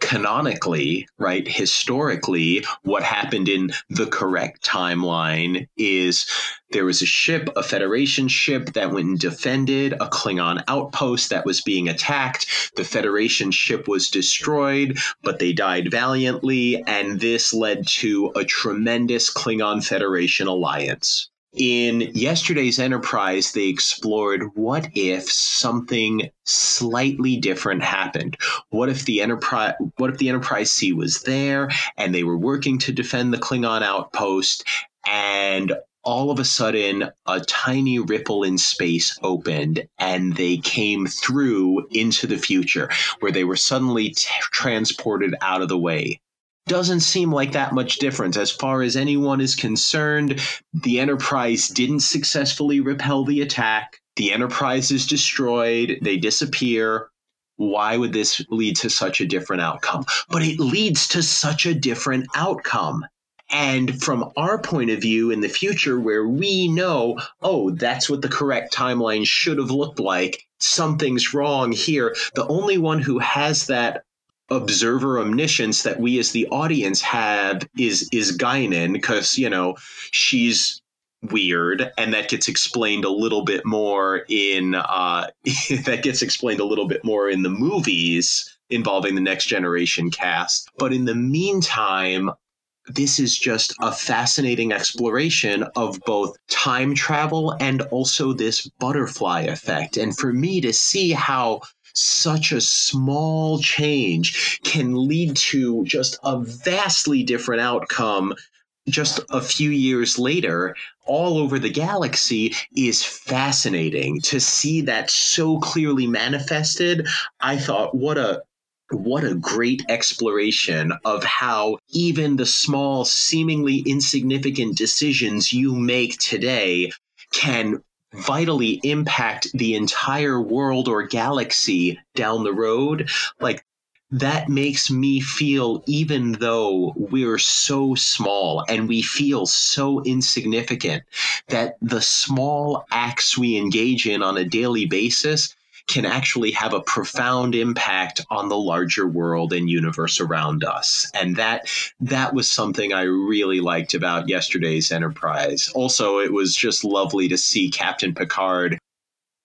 canonically, right, historically, what happened in the correct timeline is there was a ship, a Federation ship that went and defended a Klingon outpost that was being attacked. The Federation ship was destroyed, but they died valiantly, and this led to a tremendous Klingon Federation alliance in yesterday's enterprise they explored what if something slightly different happened? What if the enterprise what if the enterprise c was there and they were working to defend the klingon outpost and all of a sudden a tiny ripple in space opened and they came through into the future where they were suddenly t- transported out of the way doesn't seem like that much difference. As far as anyone is concerned, the Enterprise didn't successfully repel the attack. The Enterprise is destroyed, they disappear. Why would this lead to such a different outcome? But it leads to such a different outcome. And from our point of view in the future, where we know, oh, that's what the correct timeline should have looked like, something's wrong here. The only one who has that observer omniscience that we as the audience have is is Guinan because you know she's weird and that gets explained a little bit more in uh, (laughs) that gets explained a little bit more in the movies involving the next generation cast. But in the meantime this is just a fascinating exploration of both time travel and also this butterfly effect. And for me to see how such a small change can lead to just a vastly different outcome just a few years later. All over the galaxy is fascinating. To see that so clearly manifested i thought what a what a great exploration of how even the small seemingly insignificant decisions you make today can vitally impact the entire world or galaxy down the road, like that makes me feel even though we're so small and we feel so insignificant that the small acts we engage in on a daily basis can actually have a profound impact on the larger world and universe around us. And that that was something I really liked about yesterday's Enterprise. Also, it was just lovely to see Captain Picard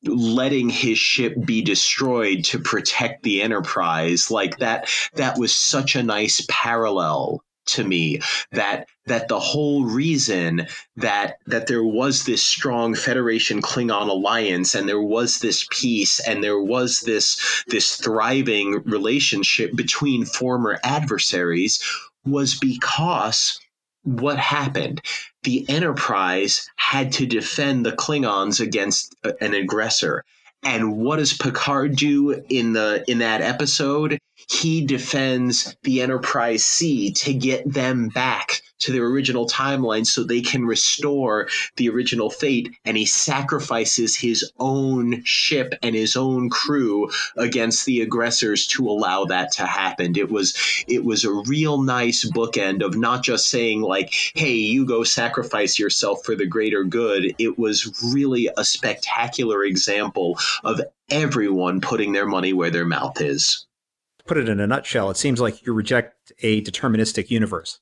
letting his ship be destroyed to protect the enterprise like that that was such a nice parallel to me that that the whole reason that that there was this strong Federation Klingon alliance and there was this peace and there was this this thriving relationship between former adversaries was because what happened? The enterprise had to defend the klingons against an aggressor and what does picard do in the in that episode? He defends the Enterprise C to get them back to their original timeline so they can restore the original fate. And he sacrifices his own ship and his own crew against the aggressors to allow that to happen. It was it was a real nice bookend of not just saying like, "Hey, you go sacrifice yourself for the greater good." It was really a spectacular example of everyone putting their money where their mouth is put it in a nutshell, it seems like you reject a deterministic universe.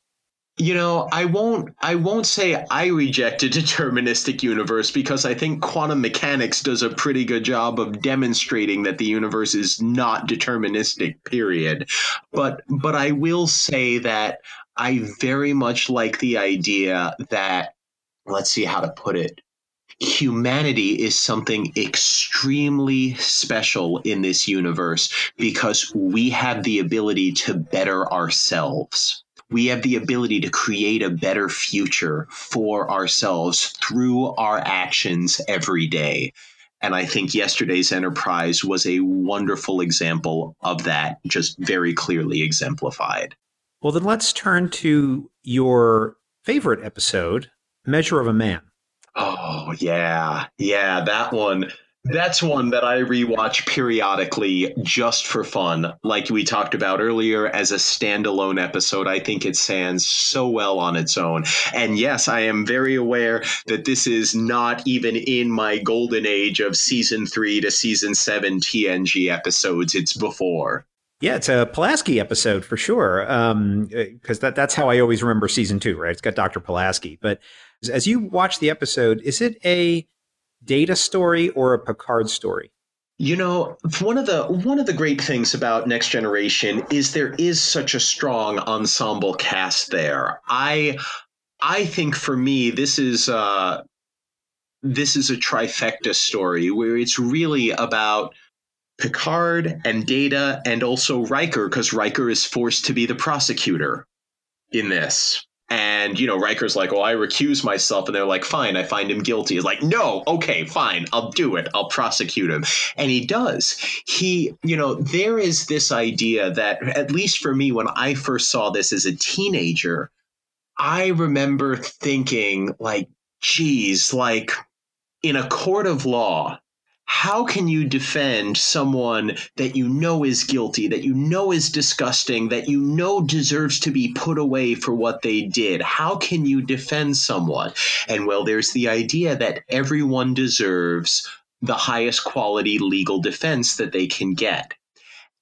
You know, I won't I won't say I reject a (laughs) deterministic universe because I think quantum mechanics does a pretty good job of demonstrating that the universe is not deterministic, period. But but I will say that I very much like the idea that let's see how to put it humanity is something extremely special in this universe because we have the ability to better ourselves. We have the ability to create a better future for ourselves through our actions every day. And I think yesterday's Enterprise was a wonderful example of that, just very clearly exemplified. Well, then let's turn to your favorite episode, Measure of a Man. Oh yeah, yeah, that one. That's one that I rewatch periodically just for fun. Like we talked about earlier, as a standalone episode, I think it stands so well on its own. And yes, I am very aware that this is not even in my golden age of season three to season seven TNG episodes. It's before. Yeah, it's a Pulaski episode for sure. Because um, that, that's how I always remember season two, right? It's got Dr. Pulaski. But as you watch the episode, is it a data story or a Picard story? You know, one of the one of the great things about Next Generation is there is such a strong ensemble cast there. I I think for me this is uh this is a trifecta story where it's really about Picard and Data and also Riker because Riker is forced to be the prosecutor in this. And, you know, Riker's like, well, I recuse myself. And they're like, fine, I find him guilty. He's like, no, okay, fine, I'll do it. I'll prosecute him. And he does. He, you know, there is this idea that, at least for me, when I first saw this as a teenager, I remember thinking, like, geez, like, in a court of law, how can you defend someone that you know is guilty, that you know is disgusting, that you know deserves to be put away for what they did? How can you defend someone? And well, there's the idea that everyone deserves the highest quality legal defense that they can get.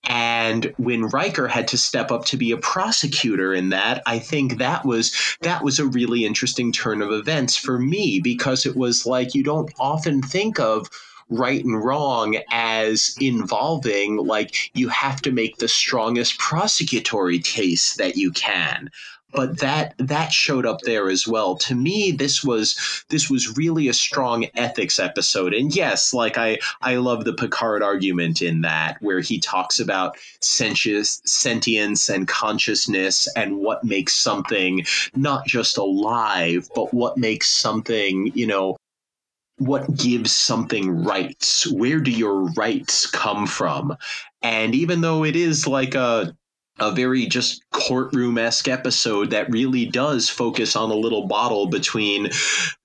And when Riker had to step up to be a prosecutor in that, I think that was that was a really interesting turn of events for me because it was like you don't often think of right and wrong as involving like you have to make the strongest prosecutory case that you can. But that that showed up there as well. To me this was this was really a strong ethics episode. And yes like i i love the picard argument in that where he talks about sentience sentience and consciousness and what makes something not just alive but what makes something you know what gives something rights? Where do your rights come from? And even though it is like a a very just courtroom esque episode that really does focus on a little bottle between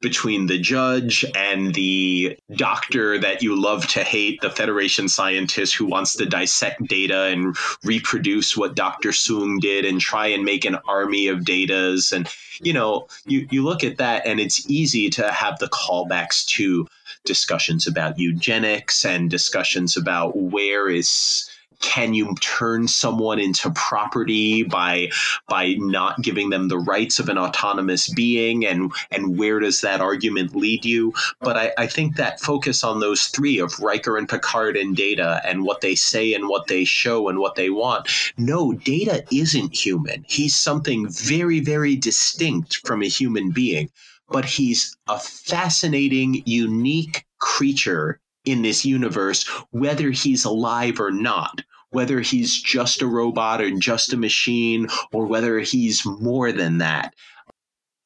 between the judge and the doctor that you love to hate, the Federation scientist who wants to dissect data and reproduce what Dr. Soong did and try and make an army of datas. And, you know, you, you look at that and it's easy to have the callbacks to discussions about eugenics and discussions about where is can you turn someone into property by by not giving them the rights of an autonomous being? And and where does that argument lead you? But I, I think that focus on those three of Riker and Picard and Data and what they say and what they show and what they want. No Data isn't human. He's something very very distinct from a human being but he's a fascinating unique creature in this universe, whether he's alive or not, whether he's just a robot or just a machine, or whether he's more than that.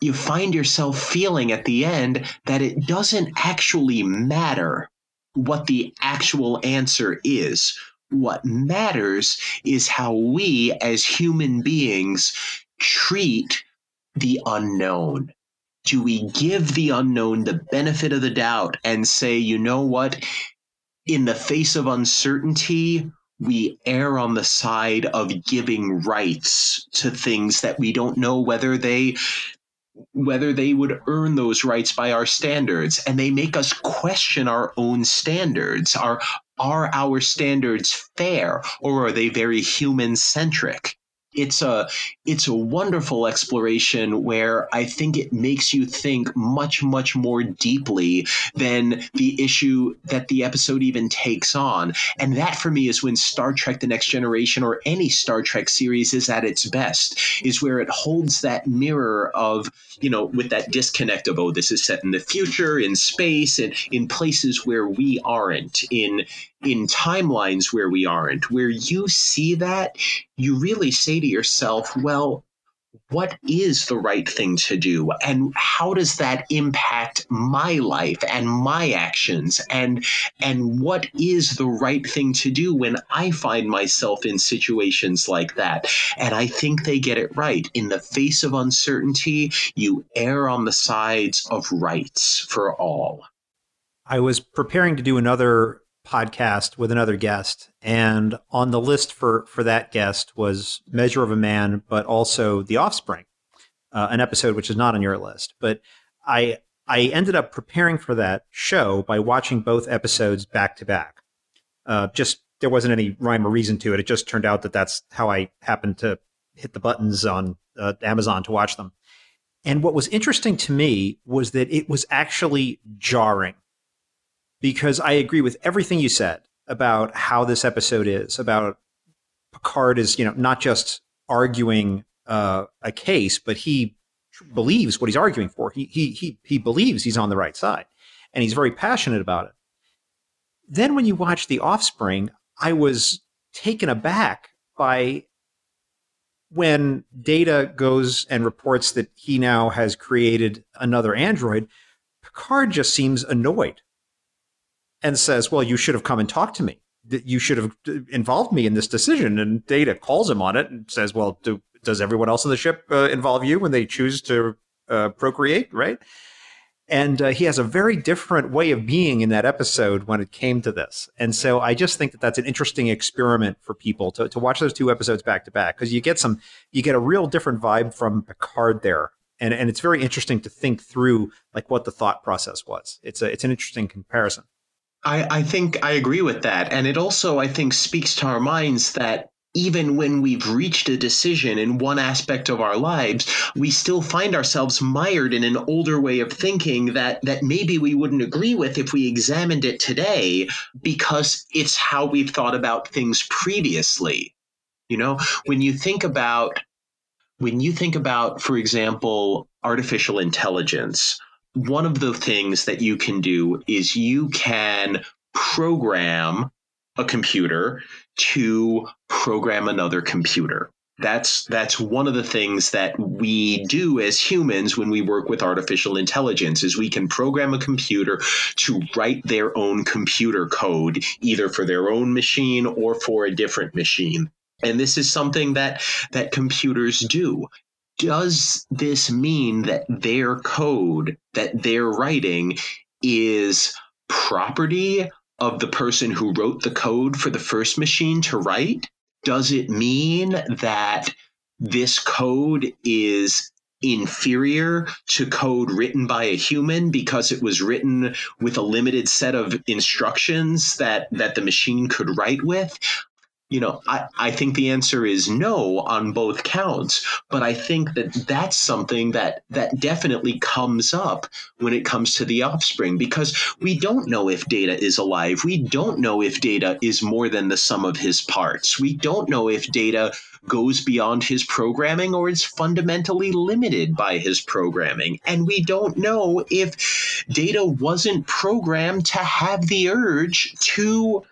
You find yourself feeling at the end that it doesn't actually matter what the actual answer is. What matters is how we as human beings treat the unknown do we give the unknown the benefit of the doubt and say, you know what? In the face of uncertainty, we err on the side of giving rights to things that we don't know whether they whether they would earn those rights by our standards. And they make us question our own standards. Are are our standards fair or are they very human centric it's a it's a wonderful exploration where I think it makes you think much much more deeply than the issue that the episode even takes on. And that for me is when Star Trek the Next Generation or any Star Trek series is at its best is where it holds that mirror of you know with that disconnect of oh this is set in the future in space and in places where we aren't in in timelines where we aren't, where you see that, you really say to yourself, well, what is the right thing to do? And how does that impact my life and my actions? And and what is the right thing to do when i find myself in situations like that? And i think they get it right. In the face of uncertainty you err on the sides of rights for all. I was preparing to do another podcast with another guest, and on the list for for that guest was Measure of a Man, but also The Offspring, uh, an episode which is not on your list. But I I ended up preparing for that show by watching both episodes back to back. Uh, just there wasn't any rhyme or reason to it. It just turned out that that's how I happened to hit the buttons on uh, Amazon to watch them. And what was interesting to me was that it was actually jarring because I agree with everything you said about how this episode is about Picard is you know not just arguing uh, a case, but he believes what he's arguing for. He he he he believes he's on the right side, and he's very passionate about it. Then when you watch The Offspring, I was taken aback by when Data goes and reports that he now has created another android. Picard just seems annoyed and says, "Well, you should have come and talked to me. You should have involved me in this decision." And Data calls him on it and says, "Well, do, does everyone else on the ship uh, involve you when they choose to uh, procreate?" Right? And uh, he has a very different way of being in that episode when it came to this. And so I just think that that's an interesting experiment for people to, to watch those two episodes back to back because you get some, you get a real different vibe from Picard there. And, and it's very interesting to think through like what the thought process was. It's a, it's an interesting comparison. I, I think I agree with that. And it also, I think, speaks to our minds that even when we've reached a decision in one aspect of our lives, we still find ourselves mired in an older way of thinking that that maybe we wouldn't agree with if we examined it today because it's how we've thought about things previously. You know, when you think about when you think about, for example, artificial intelligence, one of the things that you can do is you can program a computer to program another computer. That's that's one of the things that we do as humans when we work with artificial intelligence is we can program a computer to write their own computer code either for their own machine or for a different machine. And this is something that that computers do. Does this mean that their code that they're writing is property of the person who wrote the code for the first machine to write? Does it mean that this code is inferior to code written by a human because it was written with a limited set of instructions that that the machine could write with you know, I, I think the answer is no on both counts. But I think that that's something that that definitely comes up when it comes to the offspring because we don't know if data is alive. We don't know if data is more than the sum of his parts. We don't know if data goes beyond his programming or is fundamentally limited by his programming. And we don't know if data wasn't programmed to have the urge to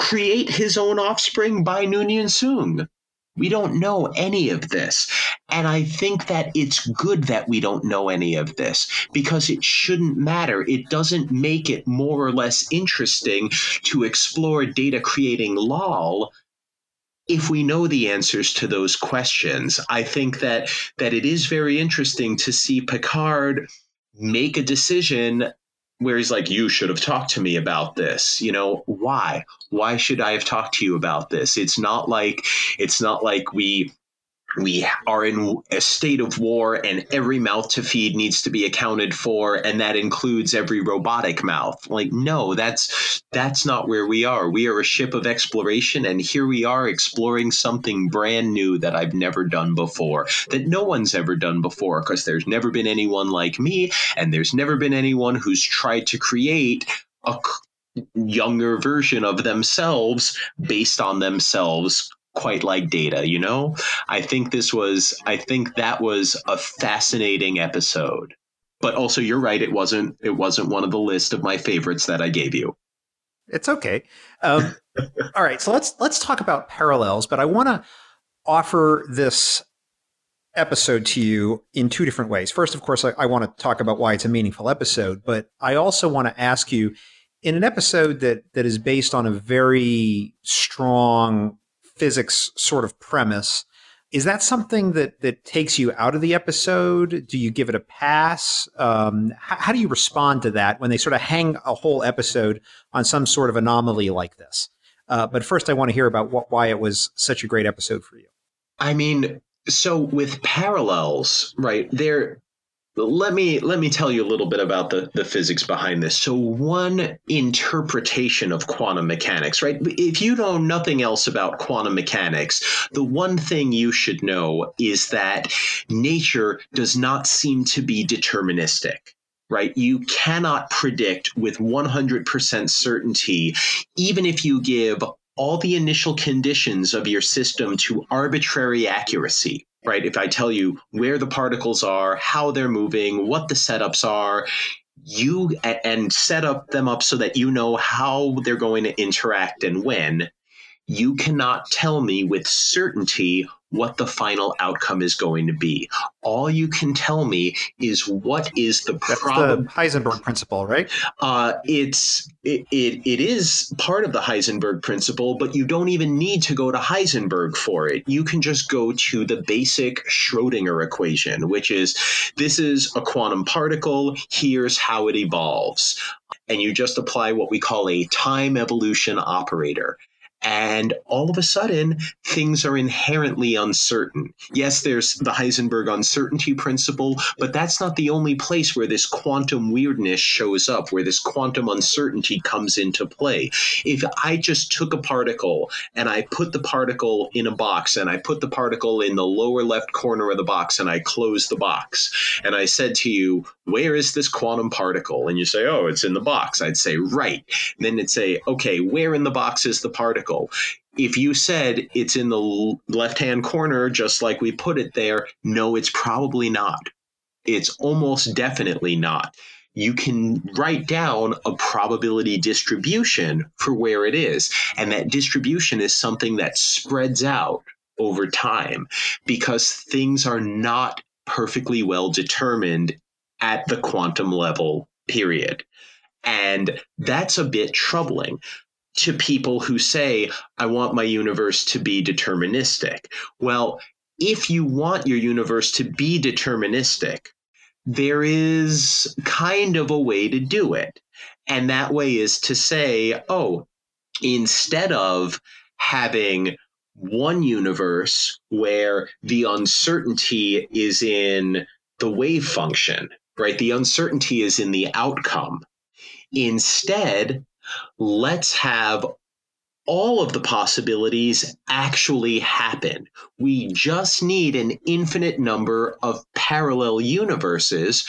create his own offspring by Noonien Soong. We don't know any of this. And I think that it's good that we don't know any of this because it shouldn't matter. It doesn't make it more or less interesting to explore data creating Lal if we know the answers to those questions. I think that that it is very interesting to see Picard make a decision where he's like, You should have talked to me about this. You know, why? Why should I have talked to you about this? It's not like it's not like we we are in a state of war and every mouth to feed needs to be accounted for and that includes every robotic mouth. Like no that's that's not where we are. We are a ship of exploration and here we are exploring something brand new that i've never done before that no one's ever done before because there's never been anyone like me and there's never been anyone who's tried to create a younger version of themselves based on themselves quite like data you know? I think this was i think that was a fascinating episode. But also you're right it wasn't it wasn't one of the list of my favorites that i gave you. It's okay. Um, (laughs) all right so let's let's talk about parallels but i want to offer this episode to you in two different ways. First of course I, I want to talk about why it's a meaningful episode but i also want to ask you in an episode that that is based on a very strong physics sort of premise. Is that something that that takes you out of the episode? Do you give it a pass? Um, how, how do you respond to that when they sort of hang a whole episode on some sort of anomaly like this? Uh, but first, I want to hear about what, why it was such a great episode for you. I mean, so with parallels, right? There, let me let me tell you a little bit about the, the physics behind this. So one interpretation of quantum mechanics, right? If you know nothing else about quantum mechanics, the one thing you should know is that nature does not seem to be deterministic right? You cannot predict with 100% certainty, even if you give all the initial conditions of your system to arbitrary accuracy, right? If I tell you where the particles are, how they're moving, what the setups are, you and set up them up so that you know how they're going to interact and when, you cannot tell me with certainty what the final outcome is going to be. All you can tell me is what is the problem. Heisenberg principle, right? Uh, it's it, it it is part of the Heisenberg principle, but you don't even need to go to Heisenberg for it. You can just go to the basic Schrodinger equation, which is this is a quantum particle. Here's how it evolves. And you just apply what we call a time evolution operator. And all of a sudden, things are inherently uncertain. Yes, there's the Heisenberg uncertainty principle, but that's not the only place where this quantum weirdness shows up, where this quantum uncertainty comes into play. If I just took a particle and I put the particle in a box and I put the particle in the lower left corner of the box and I close the box and I said to you, Where is this quantum particle? And you say, Oh, it's in the box. I'd say, Right. And then it'd say, Okay, where in the box is the particle? If you said it's in the left hand corner, just like we put it there, no, it's probably not. It's almost definitely not. You can write down a probability distribution for where it is. And that distribution is something that spreads out over time because things are not perfectly well determined at the quantum level, period. And that's a bit troubling to people who say, I want my universe to be deterministic. Well, if you want your universe to be deterministic, there is kind of a way to do it. And that way is to say, oh, instead of having one universe where the uncertainty is in the wave function, right? The uncertainty is in the outcome. Instead, let's have all of the possibilities actually happen. We just need an infinite number of parallel universes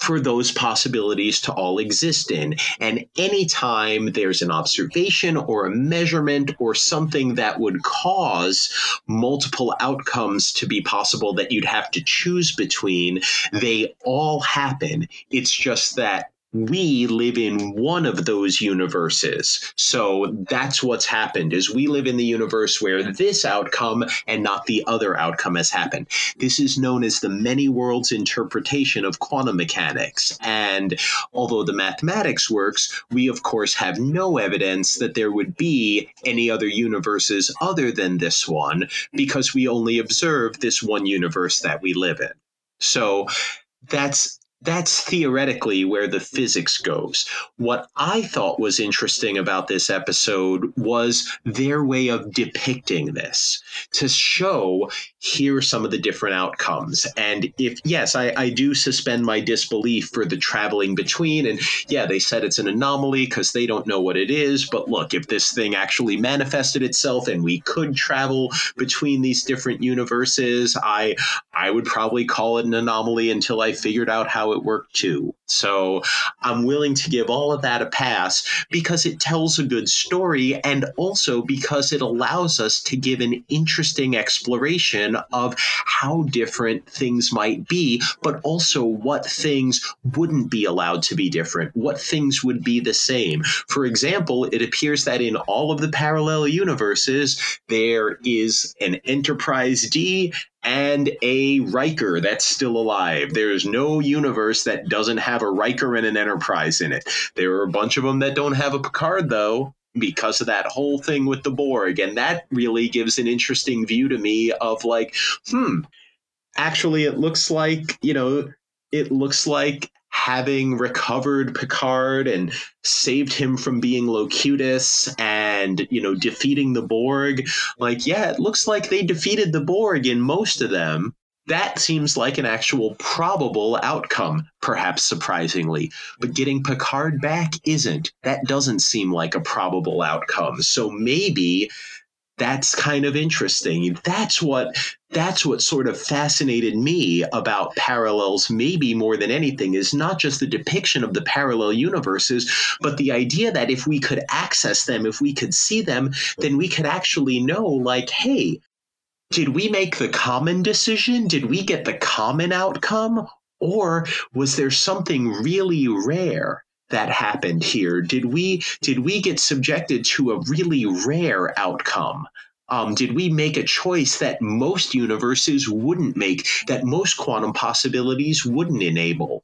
for those possibilities to all exist in. And anytime there's an observation or a measurement or something that would cause multiple outcomes to be possible that you'd have to choose between, they all happen. It's just that we live in one of those universes. So that's what's happened is we live in the universe where this outcome and not the other outcome has happened. This is known as the many worlds interpretation of quantum mechanics. And although the mathematics works, we of course have no evidence that there would be any other universes other than this one because we only observe this one universe that we live in. So that's that's theoretically where the physics goes. What I thought was interesting about this episode was their way of depicting this to show here are some of the different outcomes. And if, yes, I, I do suspend my disbelief for the traveling between. And yeah, they said it's an anomaly because they don't know what it is. But look, if this thing actually manifested itself and we could travel between these different universes, I, I would probably call it an anomaly until I figured out how it worked too. So I'm willing to give all of that a pass because it tells a good story and also because it allows us to give an interesting exploration of how different things might be, but also what things wouldn't be allowed to be different, what things would be the same. For example, it appears that in all of the parallel universes, there is an Enterprise D and a Riker that's still alive. There's no universe that doesn't have a Riker and an Enterprise in it. There are a bunch of them that don't have a Picard, though, because of that whole thing with the Borg. And that really gives an interesting view to me of like, hmm, actually, it looks like, you know, it looks like having recovered Picard and saved him from being Locutus and, you know, defeating the Borg. Like, yeah, it looks like they defeated the Borg in most of them. That seems like an actual probable outcome, perhaps surprisingly. But getting Picard back isn't. That doesn't seem like a probable outcome. So maybe that's kind of interesting. That's what that's what sort of fascinated me about parallels maybe more than anything is not just the depiction of the parallel universes but the idea that if we could access them if we could see them then we could actually know like hey did we make the common decision did we get the common outcome or was there something really rare that happened here? Did we did we get subjected to a really rare outcome? Um, did we make a choice that most universes wouldn't make, that most quantum possibilities wouldn't enable?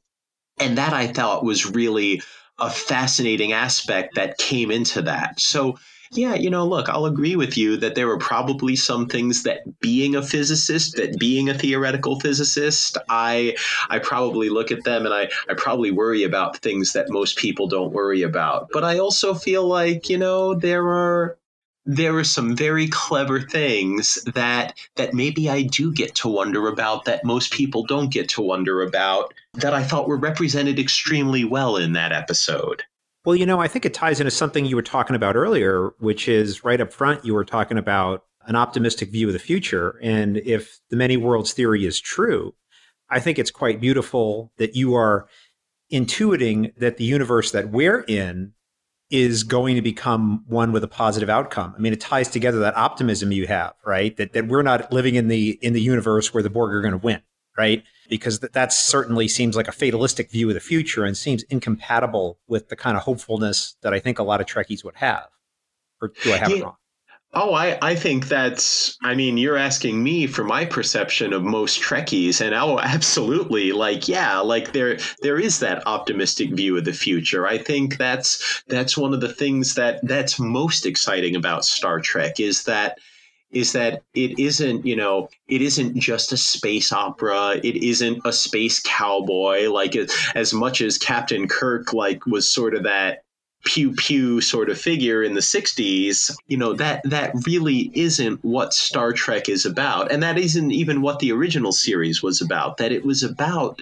And that I thought was really a fascinating aspect that came into that. So yeah, you know, look, I'll agree with you that there were probably some things that being a physicist, that being a theoretical physicist, I I probably look at them and I, I probably worry about things that most people don't worry about. But I also feel like, you know, there are there are some very clever things that that maybe I do get to wonder about that most people don't get to wonder about that I thought were represented extremely well in that episode. Well, you know, I think it ties into something you were talking about earlier, which is right up front, you were talking about an optimistic view of the future. And if the many worlds theory is true, I think it's quite beautiful that you are intuiting that the universe that we're in is going to become one with a positive outcome. I mean, it ties together that optimism you have, right? That that we're not living in the in the universe where the Borg are going to win, right? Because that, that certainly seems like a fatalistic view of the future and seems incompatible with the kind of hopefulness that I think a lot of Trekkies would have. Or do I have yeah. it wrong? Oh, I, I think that's, I mean, you're asking me for my perception of most Trekkies, and oh, (laughs) absolutely. Like, yeah, like there, there is that optimistic view of the future. I think that's, that's one of the things that, that's most exciting about Star Trek is that, is that it isn't, you know, it isn't just a space opera. It isn't a space cowboy. Like as much as Captain Kirk, like was sort of that pew pew sort of figure in the 60s you know that that really isn't what star trek is about and that isn't even what the original series was about that it was about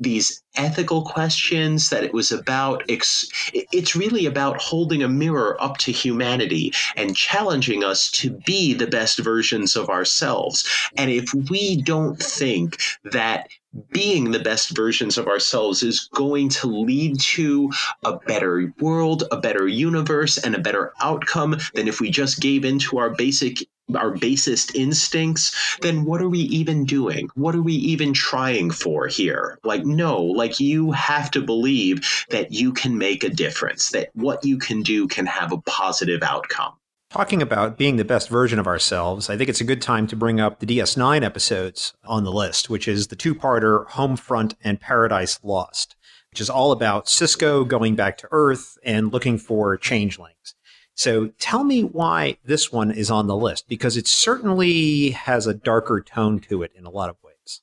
these ethical questions that it was about it's really about holding a mirror up to humanity and challenging us to be the best versions of ourselves. And if we don't think that being the best versions of ourselves is going to lead to a better world, a better universe, and a better outcome than if we just gave into our basic our basest instincts, then what are we even doing? What are we even trying for here? Like, no, like you have to believe that you can make a difference, that what you can do can have a positive outcome. Talking about being the best version of ourselves, I think it's a good time to bring up the DS9 episodes on the list, which is the two parter Homefront and Paradise Lost, which is all about Sisko going back to Earth and looking for changelings. So tell me why this one is on the list, because it certainly has a darker tone to it in a lot of ways.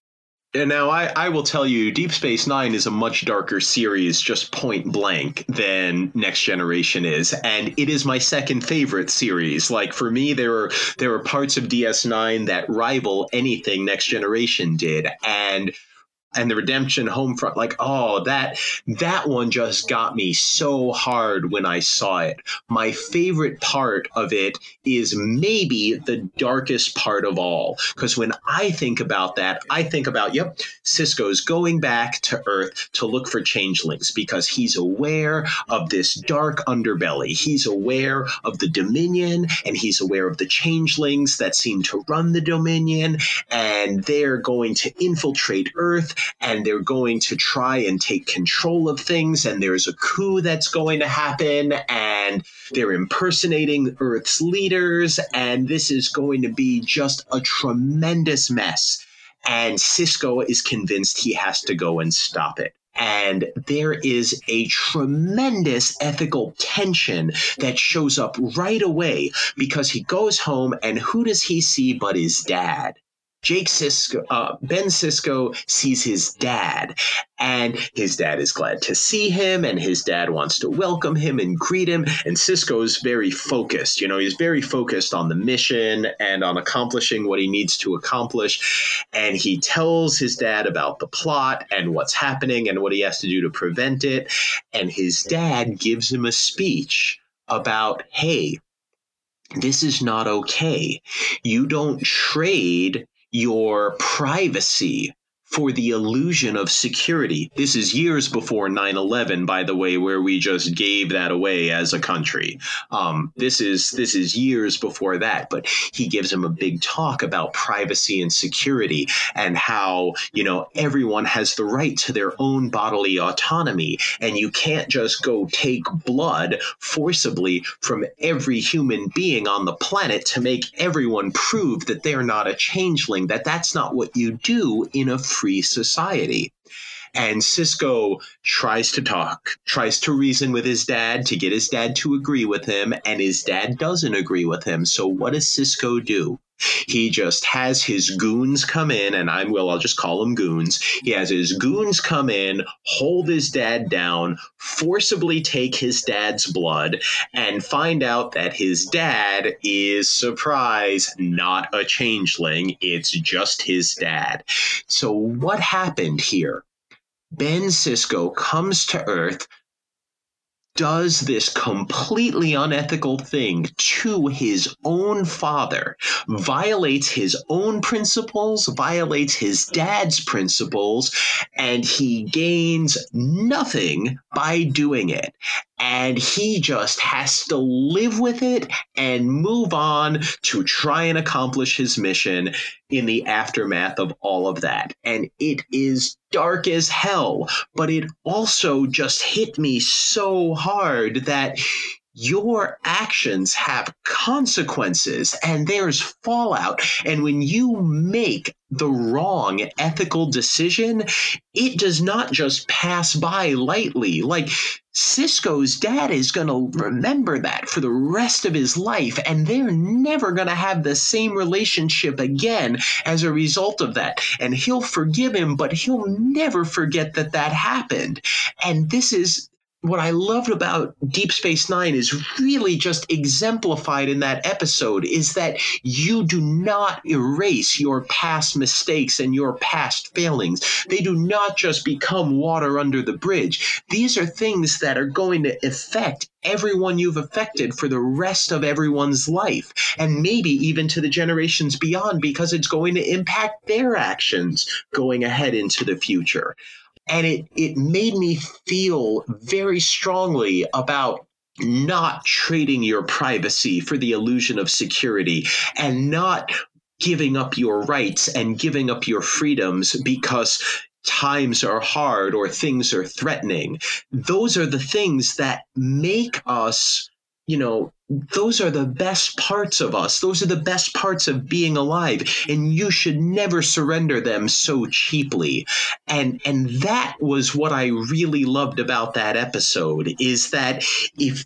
And now I, I will tell you, Deep Space Nine is a much darker series, just point blank, than Next Generation is, and it is my second favorite series. Like for me, there are there are parts of DS9 that rival anything Next Generation did, and and the redemption home front like oh that that one just got me so hard when i saw it. My favorite part of it is maybe the darkest part of all because when i think about that i think about yep Sisko's going back to earth to look for changelings because he's aware of this dark underbelly. He's aware of the dominion and he's aware of the changelings that seem to run the dominion and they're going to infiltrate earth and they're going to try and take control of things and there's a coup that's going to happen and they're impersonating Earth's leaders and this is going to be just a tremendous mess. And Sisko is convinced he has to go and stop it. And there is a tremendous ethical tension that shows up right away because he goes home and who does he see but his dad? Jake Sisko, uh, Ben Sisko sees his dad, and his dad is glad to see him, and his dad wants to welcome him and greet him. And Sisko is very focused. You know, he's very focused on the mission and on accomplishing what he needs to accomplish. And he tells his dad about the plot and what's happening and what he has to do to prevent it. And his dad gives him a speech about, hey, this is not okay. You don't trade your privacy for the illusion of security. This is years before 9 11, by the way, where we just gave that away as a country. Um, this is this is years before that, but he gives him a big talk about privacy and security and how, you know, everyone has the right to their own bodily autonomy. And you can't just go take blood forcibly from every human being on the planet to make everyone prove that they're not a changeling, that that's not what you do in a free society. And Sisko tries to talk, tries to reason with his dad to get his dad to agree with him, and his dad doesn't agree with him. So what does Sisko do? He just has his goons come in, and I will, I'll just call them goons. He has his goons come in, hold his dad down, forcibly take his dad's blood, and find out that his dad is, surprise, not a changeling. It's just his dad. So, what happened here? Ben Sisko comes to Earth does this completely unethical thing to his own father, violates his own principles, violates his dad's principles, and he gains nothing by doing it. And he just has to live with it and move on to try and accomplish his mission in the aftermath of all of that. And it is dark as hell, but it also just hit me so hard that your actions have consequences and there's fallout. And when you make the wrong ethical decision, it does not just pass by lightly. Like Sisko's dad is going to remember that for the rest of his life, and they're never going to have the same relationship again as a result of that. And he'll forgive him, but he'll never forget that that happened. And this is what I loved about Deep Space Nine is really just exemplified in that episode is that you do not erase your past mistakes and your past failings. They do not just become water under the bridge. These are things that are going to affect everyone you've affected for the rest of everyone's life, and maybe even to the generations beyond because it's going to impact their actions going ahead into the future and it it made me feel very strongly about not trading your privacy for the illusion of security and not giving up your rights and giving up your freedoms because times are hard or things are threatening. Those are the things that make us you know those are the best parts of us. Those are the best parts of being alive. And you should never surrender them so cheaply. And, and that was what I really loved about that episode is that if,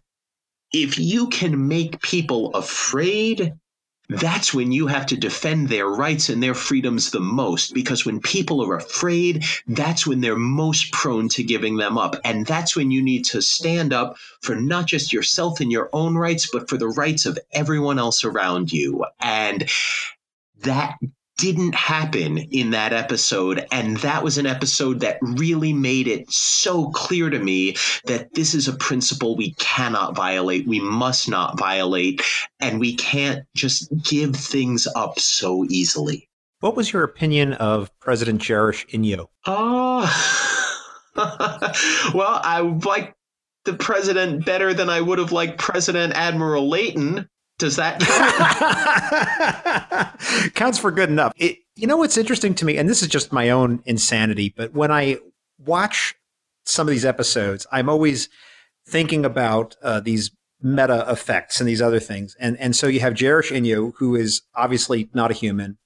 if you can make people afraid that's when you have to defend their rights and their freedoms the most because when people are afraid, that's when they're most prone to giving them up. And that's when you need to stand up for not just yourself and your own rights, but for the rights of everyone else around you. And that didn't happen in that episode. And that was an episode that really made it so clear to me that this is a principle we cannot violate. We must not violate. And we can't just give things up so easily. What was your opinion of President Jaresh-Inyo? Oh, (laughs) well, I like the president better than I would have liked President Admiral Leyton. Does that (laughs) (laughs) counts for good enough? It, you know what's interesting to me, and this is just my own insanity, but when I watch some of these episodes, I'm always thinking about uh, these meta effects and these other things. And and so you have Jaresh-Inyo, who is obviously not a human,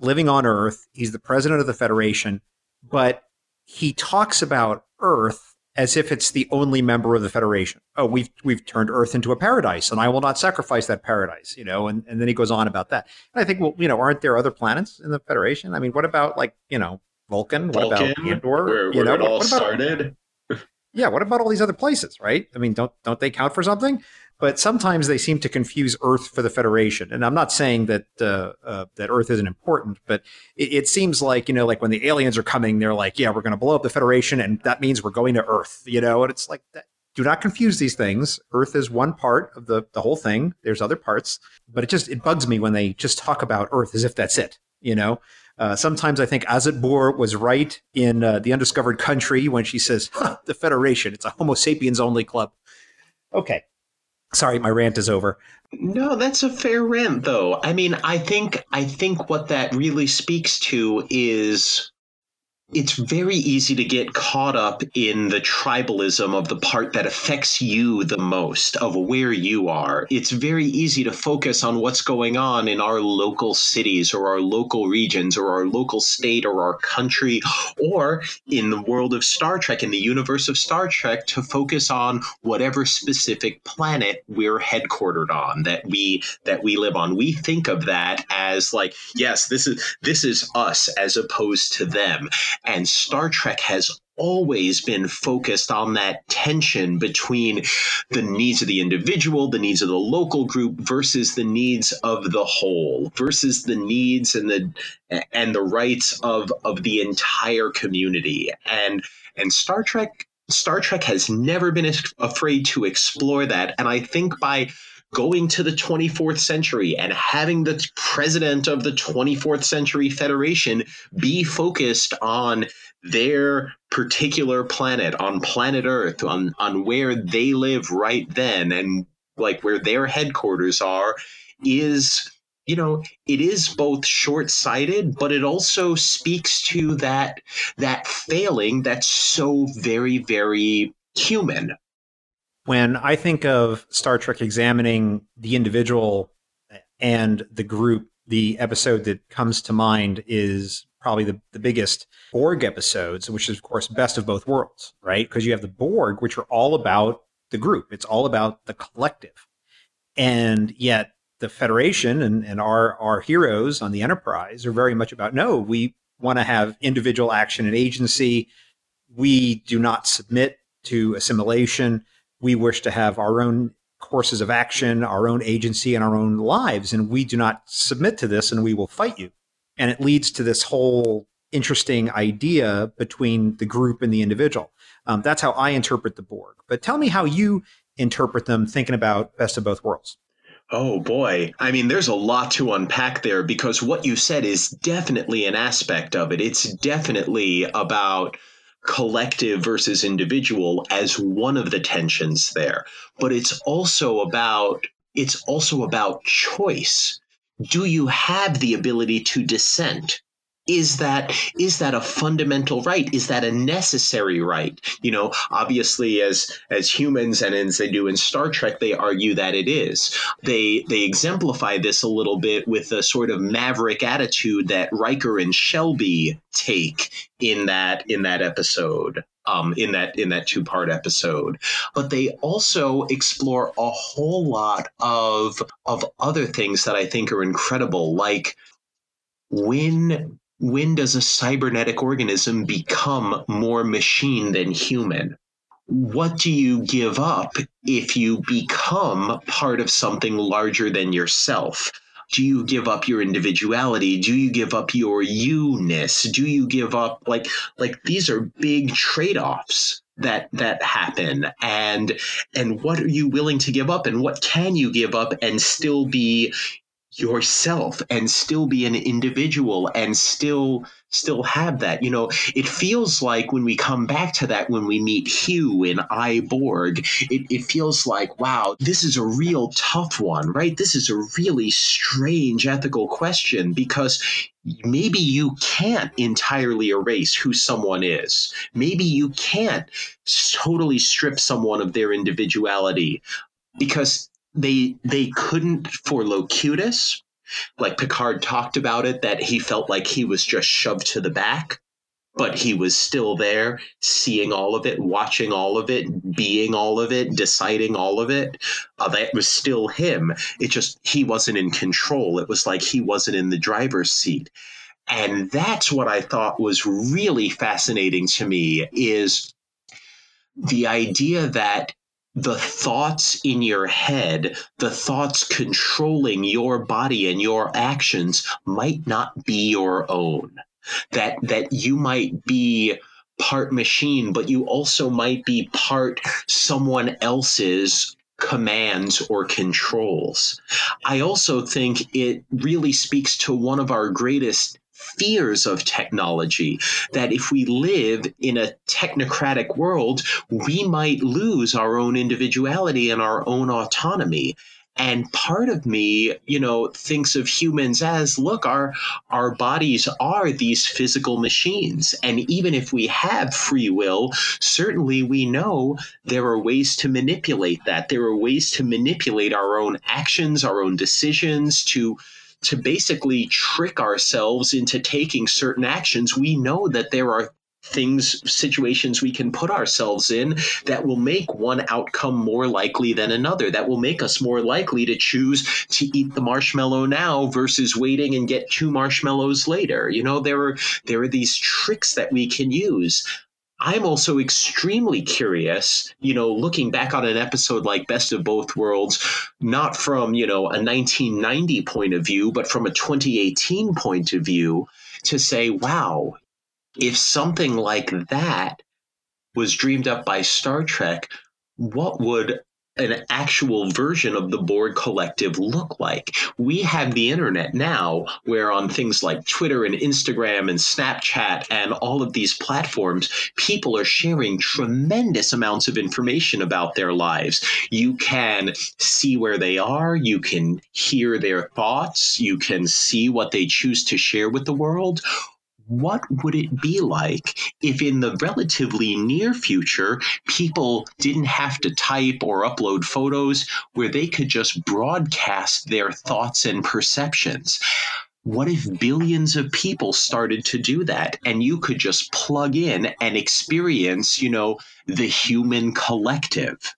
living on Earth. He's the president of the Federation, but he talks about Earth as if it's the only member of the Federation. Oh, we've we've turned Earth into a paradise, and I will not sacrifice that paradise. You know, and, and then he goes on about that. And I think, well, you know, aren't there other planets in the Federation? I mean, what about like you know Vulcan? What Vulcan, about Andor? Where, you know, it all what about, started. (laughs) yeah, what about all these other places? Right? I mean, don't don't they count for something? But sometimes they seem to confuse Earth for the Federation. And I'm not saying that uh, uh, that Earth isn't important, but it, it, seems like you know, like when the aliens are coming, they're like, "Yeah, we're going to blow up the Federation, and that means we're going to Earth," you know. And it's like, that, do not confuse these things. Earth is one part of the the whole thing. There's other parts, but it just it bugs me when they just talk about Earth as if that's it, you know. Uh, sometimes I think Azetbur Bor was right in uh, the Undiscovered Country when she says, huh, "The Federation, it's a Homo sapiens only club." Okay, Sorry, my rant is over. No, that's a fair rant though. I mean, I think I think what that really speaks to is it's very easy to get caught up in the tribalism of the part that affects you the most, of where you are. It's very easy to focus on what's going on in our local cities or our local regions or our local state or our country, or in the world of Star Trek, in the universe of Star Trek, to focus on whatever specific planet we're headquartered on that we that we live on. We think of that as like, yes, this is this is us as opposed to them. And Star Trek has always been focused on that tension between the needs of the individual, the needs of the local group versus the needs of the whole, versus the needs and the and the rights of of the entire community. And and Star Trek Star Trek has never been afraid to explore that. And I think by going to the 24th century and having the president of the 24th century federation be focused on their particular planet on planet earth on on where they live right then and like where their headquarters are is you know it is both short-sighted but it also speaks to that that failing that's so very very human When I think of Star Trek examining the individual and the group, the episode that comes to mind is probably the, the biggest Borg episodes, which is, of course, best of both worlds, right? Because you have the Borg, which are all about the group, it's all about the collective. And yet, the Federation and, and our, our heroes on the Enterprise are very much about no, we want to have individual action and agency. We do not submit to assimilation. We wish to have our own courses of action, our own agency, and our own lives. And we do not submit to this and we will fight you. And it leads to this whole interesting idea between the group and the individual. Um, that's how I interpret the Borg. But tell me how you interpret them thinking about best of both worlds. Oh boy. I mean, there's a lot to unpack there because what you said is definitely an aspect of it. It's definitely about collective versus individual as one of the tensions there. But it's also about it's also about choice. Do you have the ability to dissent? Is that is that a fundamental right? Is that a necessary right? You know obviously as as humans and as they do in star trek they argue that it is. They they exemplify this a little bit with the sort of maverick attitude that riker and shelby take in that in that episode um, in that in that two part episode. But they also explore a whole lot of of other things that I think are incredible, like when when does a cybernetic organism become more machine than human? What do you give up if you become part of something larger than yourself? Do you give up your individuality? Do you give up your you-ness? Do you give up like like these are big trade-offs that that happen and and what are you willing to give up and what can you give up and still be yourself and still be an individual and still still have that you know? It feels like when we come back to that when we meet hugh in I, Borg it, it feels like wow this is a real tough one right? This is a really strange ethical question because maybe you can't entirely erase who someone is. Maybe you can't totally strip someone of their individuality because they they couldn't for Locutus. Like Picard talked about it, that he felt like he was just shoved to the back, but he was still there, seeing all of it, watching all of it, being all of it, deciding all of it. Uh, that was still him. It just he wasn't in control. It was like he wasn't in the driver's seat. And that's what I thought was really fascinating to me is the idea that the thoughts in your head, the thoughts controlling your body and your actions might not be your own. That that you might be part machine, but you also might be part someone else's commands or controls. I also think it really speaks to one of our greatest fears of technology that if we live in a technocratic world, we might lose our own individuality and our own autonomy. And part of me, you know, thinks of humans as look, our our bodies are these physical machines. And even if we have free will, certainly we know there are ways to manipulate that. There are ways to manipulate our own actions, our own decisions, to to basically trick ourselves into taking certain actions, we know that there are things, situations we can put ourselves in that will make one outcome more likely than another, that will make us more likely to choose to eat the marshmallow now versus waiting and get two marshmallows later. You know, there are there are these tricks that we can use. I'm also extremely curious, you know, looking back on an episode like Best of Both Worlds, not from, you know, a 1990 point of view, but from a 2018 point of view, to say, wow, if something like that was dreamed up by Star Trek, what would an actual version of the Borg collective look like? We have the internet now, where on things like Twitter and Instagram and Snapchat and all of these platforms, people are sharing tremendous amounts of information about their lives. You can see where they are, you can hear their thoughts, you can see what they choose to share with the world what would it be like if in the relatively near future people didn't have to type or upload photos where they could just broadcast their thoughts and perceptions? What if billions of people started to do that and you could just plug in and experience, you know, the human collective?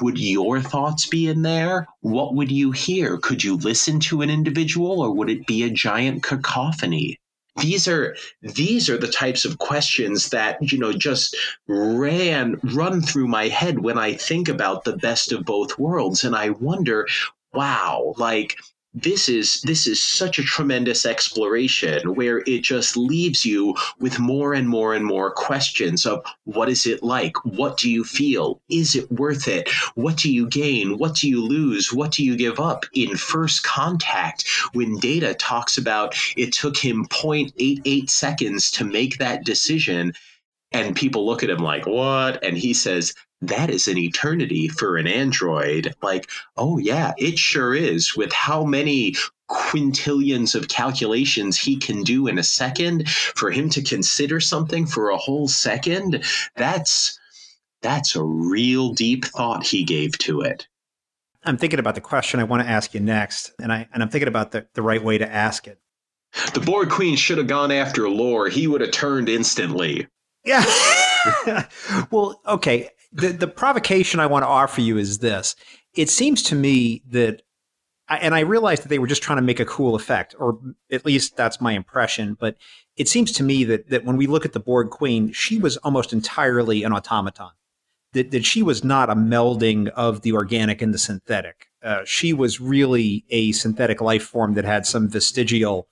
Would your thoughts be in there? What would you hear? Could you listen to an individual or would it be a giant cacophony? These are these are the types of questions that, you know, just ran run through my head when I think about the best of both worlds. And I wonder, wow, like this is this is such a tremendous exploration where it just leaves you with more and more and more questions of what is it like? What do you feel? Is it worth it? What do you gain? What do you lose? What do you give up? In first contact when data talks about it took him 0.88 seconds to make that decision and people look at him like what? And he says that is an eternity for an android. Like, oh, yeah, it sure is. With how many quintillions of calculations he can do in a second, for him to consider something for a whole second, that's that's a real deep thought he gave to it. I'm thinking about the question I want to ask you next, and I and I'm thinking about the, the right way to ask it. The Borg Queen should have gone after Lore. He would have turned instantly. Yeah. (laughs) well, okay the the provocation I want to offer you is this. It seems to me that and I realized that they were just trying to make a cool effect, or at least that's my impression. But it seems to me that that when we look at the Borg Queen, she was almost entirely an automaton. That that she was not a melding of the organic and the synthetic. Uh, she was really a synthetic life form that had some vestigial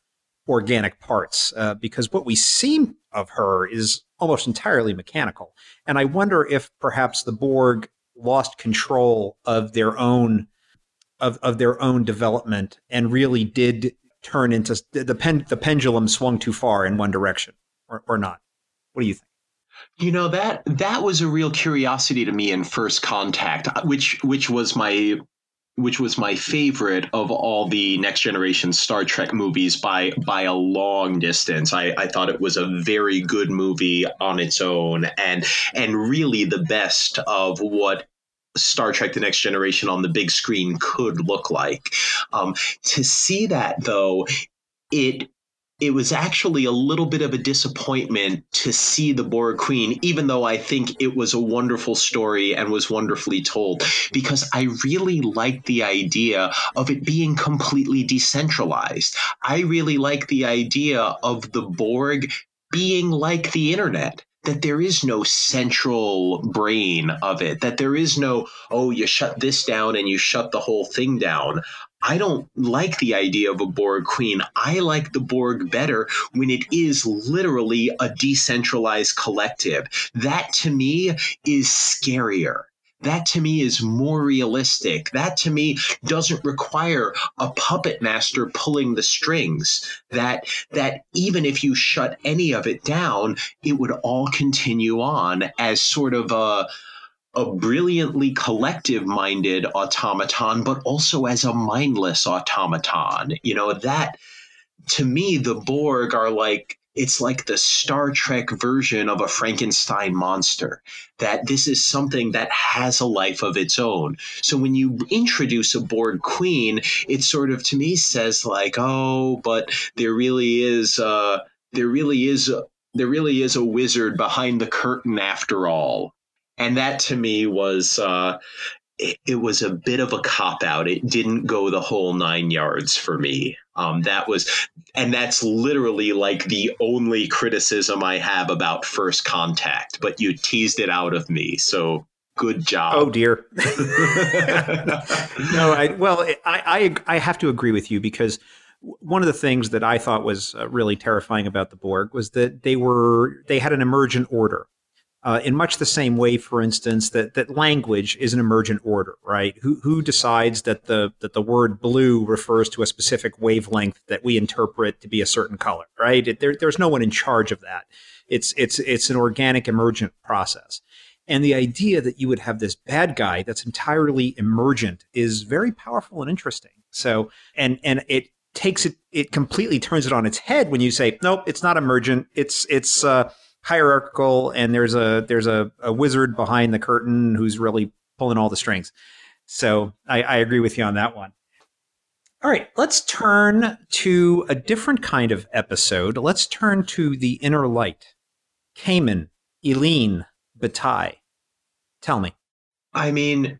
organic parts. Uh, because what we see of her is almost entirely mechanical. And I wonder if perhaps the Borg lost control of their own of, of their own development and really did turn into the pen, the pendulum swung too far in one direction or, or not. What do you think? You know that that was a real curiosity to me in First Contact, which which was my which was my favorite of all the next generation Star Trek movies by by a long distance. I, I thought it was a very good movie on its own and and really the best of what Star Trek The Next Generation on the big screen could look like. Um, to see that though, it it was actually a little bit of a disappointment to see the Borg Queen, even though I think it was a wonderful story and was wonderfully told, because I really liked the idea of it being completely decentralized. I really like the idea of the Borg being like the internet that there is no central brain of it, that there is no, oh, you shut this down and you shut the whole thing down. I don't like the idea of a Borg queen. I like the Borg better when it is literally a decentralized collective. That to me is scarier. That to me is more realistic. That to me doesn't require a puppet master pulling the strings. That that even if you shut any of it down, it would all continue on as sort of a a brilliantly collective minded automaton, but also as a mindless automaton. You know, that to me, the Borg are like, it's like the Star Trek version of a Frankenstein monster. That this is something that has a life of its own. So when you introduce a Borg queen, it sort of to me says like, oh, but there really is, uh, there really is, there really is a wizard behind the curtain after all and that to me was uh, it, it, was a bit of a cop out. It didn't go the whole nine yards for me. Um, that was, and that's literally like the only criticism I have about First Contact. But you teased it out of me, so good job. Oh dear. (laughs) no, I well, I, I I have to agree with you because one of the things that I thought was uh, really terrifying about the Borg was that they were they had an emergent order uh, in much the same way, for instance, that that language is an emergent order, right? Who who decides that the that the word blue refers to a specific wavelength that we interpret to be a certain color, right? It, there, there's no one in charge of that. It's it's it's an organic emergent process. And the idea that you would have this bad guy that's entirely emergent is very powerful and interesting. So, and and it takes it it completely turns it on its head when you say nope it's not emergent it's it's uh, hierarchical and there's a there's a, a wizard behind the curtain who's really pulling all the strings so I, I agree with you on that one all right let's turn to a different kind of episode let's turn to the inner light Kamin, Eline, Batai. Tell me. I mean,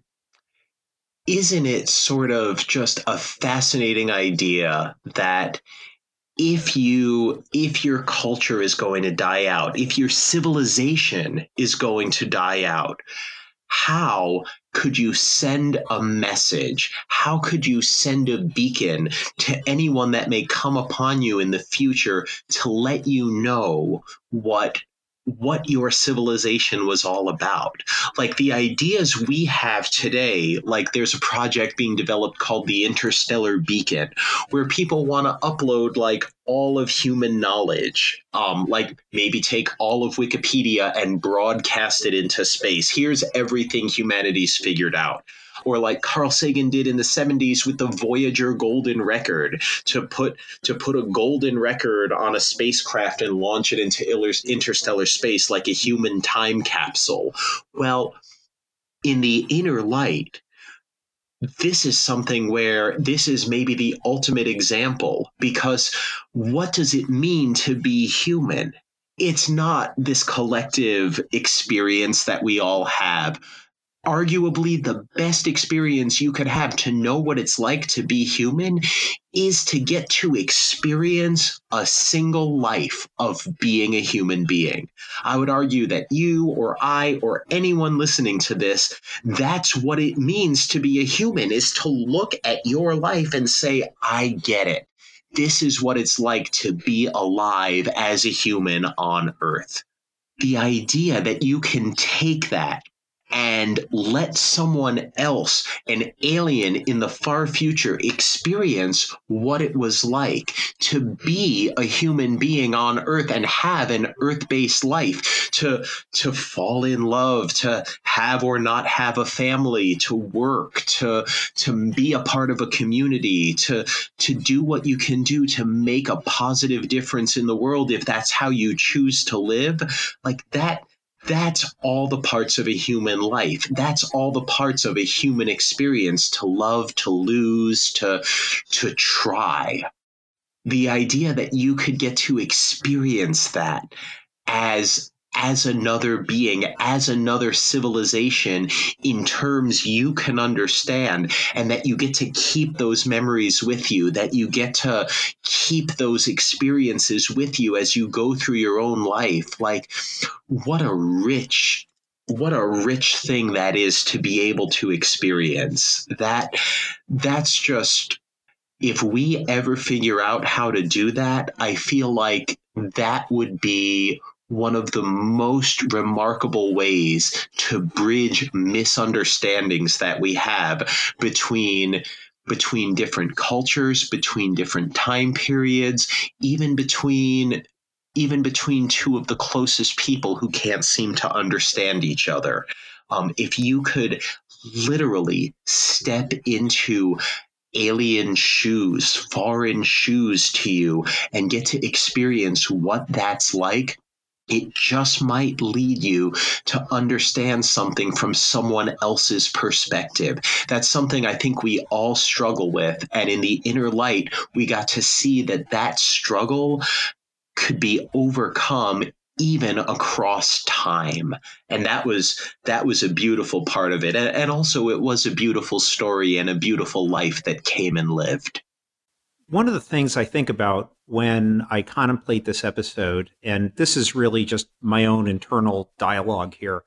isn't it sort of just a fascinating idea that if you if your culture is going to die out if your civilization is going to die out how could you send a message? How could you send a beacon to anyone that may come upon you in the future to let you know what what your civilization was all about. Like the ideas we have today, like there's a project being developed called the Interstellar Beacon, where people want to upload like all of human knowledge, um, like maybe take all of Wikipedia and broadcast it into space. Here's everything humanity's figured out or like Carl Sagan did in the 70s with the Voyager golden record to put to put a golden record on a spacecraft and launch it into interstellar space like a human time capsule. Well, in the inner light, this is something where this is maybe the ultimate example because what does it mean to be human? It's not this collective experience that we all have arguably the best experience you could have to know what it's like to be human is to get to experience a single life of being a human being. I would argue that you or I or anyone listening to this, that's what it means to be a human is to look at your life and say, I get it. This is what it's like to be alive as a human on earth. The idea that you can take that and let someone else, an alien in the far future, experience what it was like to be a human being on Earth and have an Earth based life, to, to fall in love, to have or not have a family, to work, to, to be a part of a community, to, to do what you can do to make a positive difference in the world if that's how you choose to live. Like that that's all the parts of a human life. That's all the parts of a human experience to love, to lose, to, to try. The idea that you could get to experience that as as another being, as another civilization in terms you can understand, and that you get to keep those memories with you, that you get to keep those experiences with you as you go through your own life. Like, what a rich what a rich thing that is to be able to experience that that's just if we ever figure out how to do that i feel like that would be one of the most remarkable ways to bridge misunderstandings that we have between between different cultures between different time periods even between even between two of the closest people who can't seem to understand each other. Um, if you could literally step into alien shoes, foreign shoes to you, and get to experience what that's like, it just might lead you to understand something from someone else's perspective. That's something I think we all struggle with. And in the inner light, we got to see that that struggle could be overcome even across time and that was that was a beautiful part of it and, and also it was a beautiful story and a beautiful life that came and lived one of the things I think about when I contemplate this episode, and this is really just my own internal dialogue here,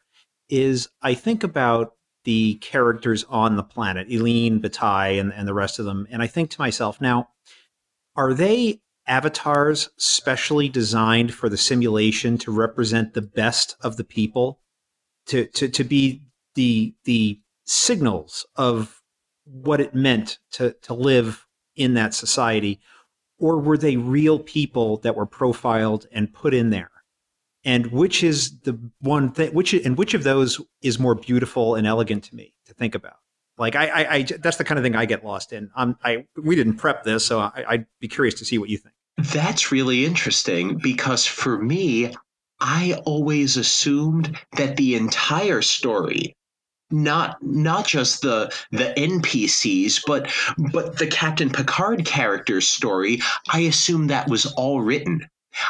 is I think about the characters on the planet, Eline, Batai, and, and the rest of them. And I think to myself, now, are they avatars specially designed for the simulation to represent the best of the people? To, to, to be the the signals of what it meant to, to live in that society, or were they real people that were profiled and put in there? And which is the one thing? Which and which of those is more beautiful and elegant to me to think about? Like I, I, I that's the kind of thing I get lost in. Um, I we didn't prep this, so I, I'd be curious to see what you think. That's really interesting because for me, I always assumed that the entire story not not just the the NPCs but but the Captain Picard character's story I assume that was all written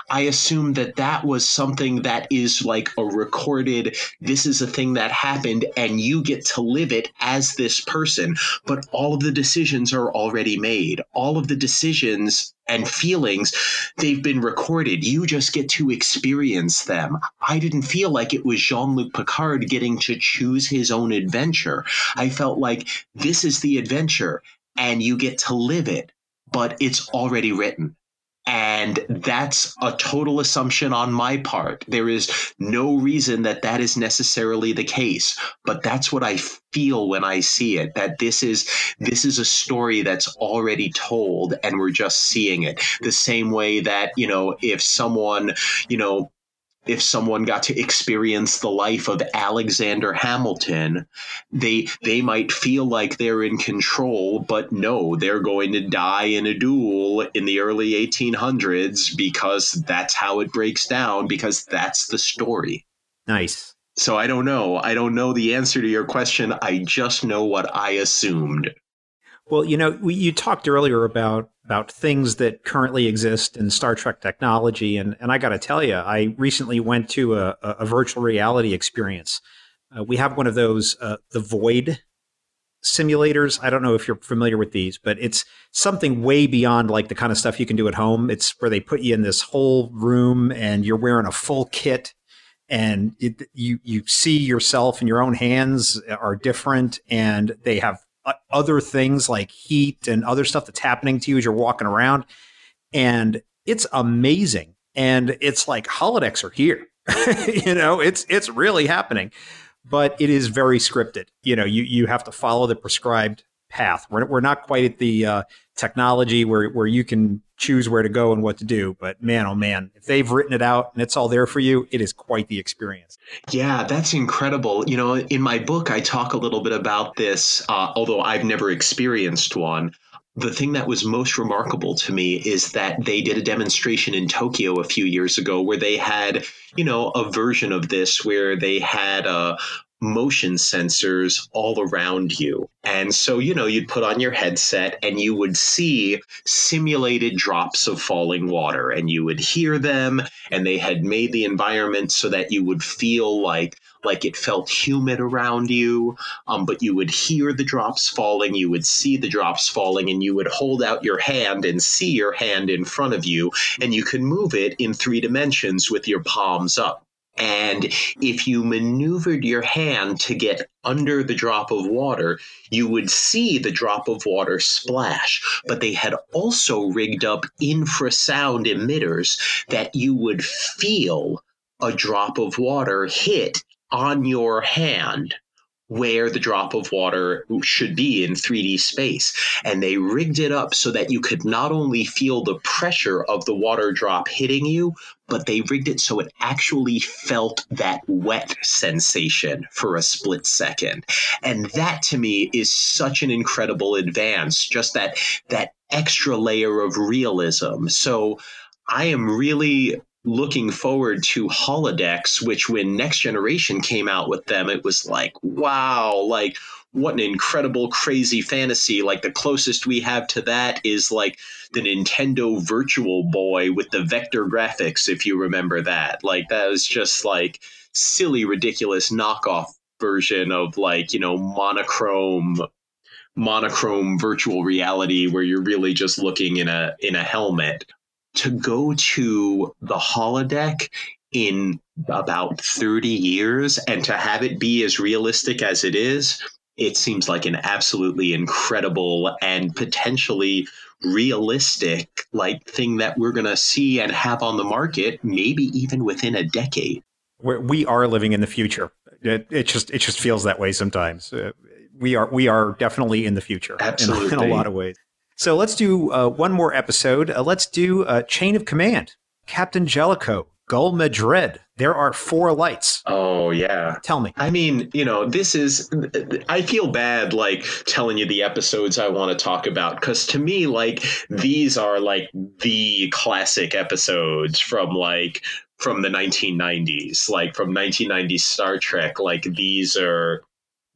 I assume that that was something that is like a recorded, this is a thing that happened, and you get to live it as this person. But all of the decisions are already made. All of the decisions and feelings, they've been recorded. You just get to experience them. I didn't feel like it was Jean Luc Picard getting to choose his own adventure. I felt like this is the adventure, and you get to live it, but it's already written and that's a total assumption on my part. There is no reason that that is necessarily the case, but that's what I feel when I see it that this is this is a story that's already told and we're just seeing it. The same way that, you know, if someone, you know, if someone got to experience the life of Alexander Hamilton, they they might feel like they're in control, but no, they're going to die in a duel in the early 1800s because that's how it breaks down because that's the story. Nice. So I don't know. I don't know the answer to your question. I just know what I assumed. Well, you know, we, you talked earlier about about things that currently exist in Star Trek technology, and and I got to tell you, I recently went to a, a virtual reality experience. Uh, we have one of those, uh, the Void simulators. I don't know if you're familiar with these, but it's something way beyond like the kind of stuff you can do at home. It's where they put you in this whole room and you're wearing a full kit and it, you you see yourself and your own hands are different and they have Uh, other things like heat and other stuff that's happening to you as you're walking around. And it's amazing. And it's like holodecks are here. (laughs) you know, it's it's really happening. But it is very scripted. You know, you you have to follow the prescribed path. We're, we're not quite at the uh, technology where, where you can choose where to go and what to do. But man, oh man, if they've written it out and it's all there for you, it is quite the experience. Yeah, that's incredible. You know, in my book, I talk a little bit about this, uh, although I've never experienced one. The thing that was most remarkable to me is that they did a demonstration in Tokyo a few years ago where they had, you know, a version of this where they had a, motion sensors all around you. And so, you know, you'd put on your headset and you would see simulated drops of falling water and you would hear them and they had made the environment so that you would feel like like it felt humid around you um, but you would hear the drops falling you would see the drops falling and you would hold out your hand and see your hand in front of you and you could move it in three dimensions with your palms up and if you maneuvered your hand to get under the drop of water, you would see the drop of water splash. But they had also rigged up infrasound emitters that you would feel a drop of water hit on your hand where the drop of water should be in 3D space. And they rigged it up so that you could not only feel the pressure of the water drop hitting you, but they rigged it so it actually felt that wet sensation for a split second. And that to me is such an incredible advance, just that that extra layer of realism. So I am really looking forward to holodecks which when next generation came out with them it was like wow like what an incredible crazy fantasy. Like the closest we have to that is like the Nintendo Virtual Boy with the vector graphics if you remember that. Like that was just like silly ridiculous knockoff version of like you know monochrome monochrome virtual reality where you're really just looking in a in a helmet to go to the holodeck in about 30 years and to have it be as realistic as it is, it seems like an absolutely incredible and potentially realistic like thing that we're going to see and have on the market maybe even within a decade. We're, we are living in the future. It, it just it just feels that way sometimes. Uh, we are we are definitely in the future. Absolutely in, in a lot of ways so let's do uh, one more episode. Uh, let's do uh, Chain of Command. Captain Jellicoe. Gul Madred. There are four lights. Oh yeah. Tell me. I mean, you know, this is I feel bad like telling you the episodes I want to talk about cuz to me like these are like the classic episodes from like from the 1990s, like from 1990s Star Trek. Like these are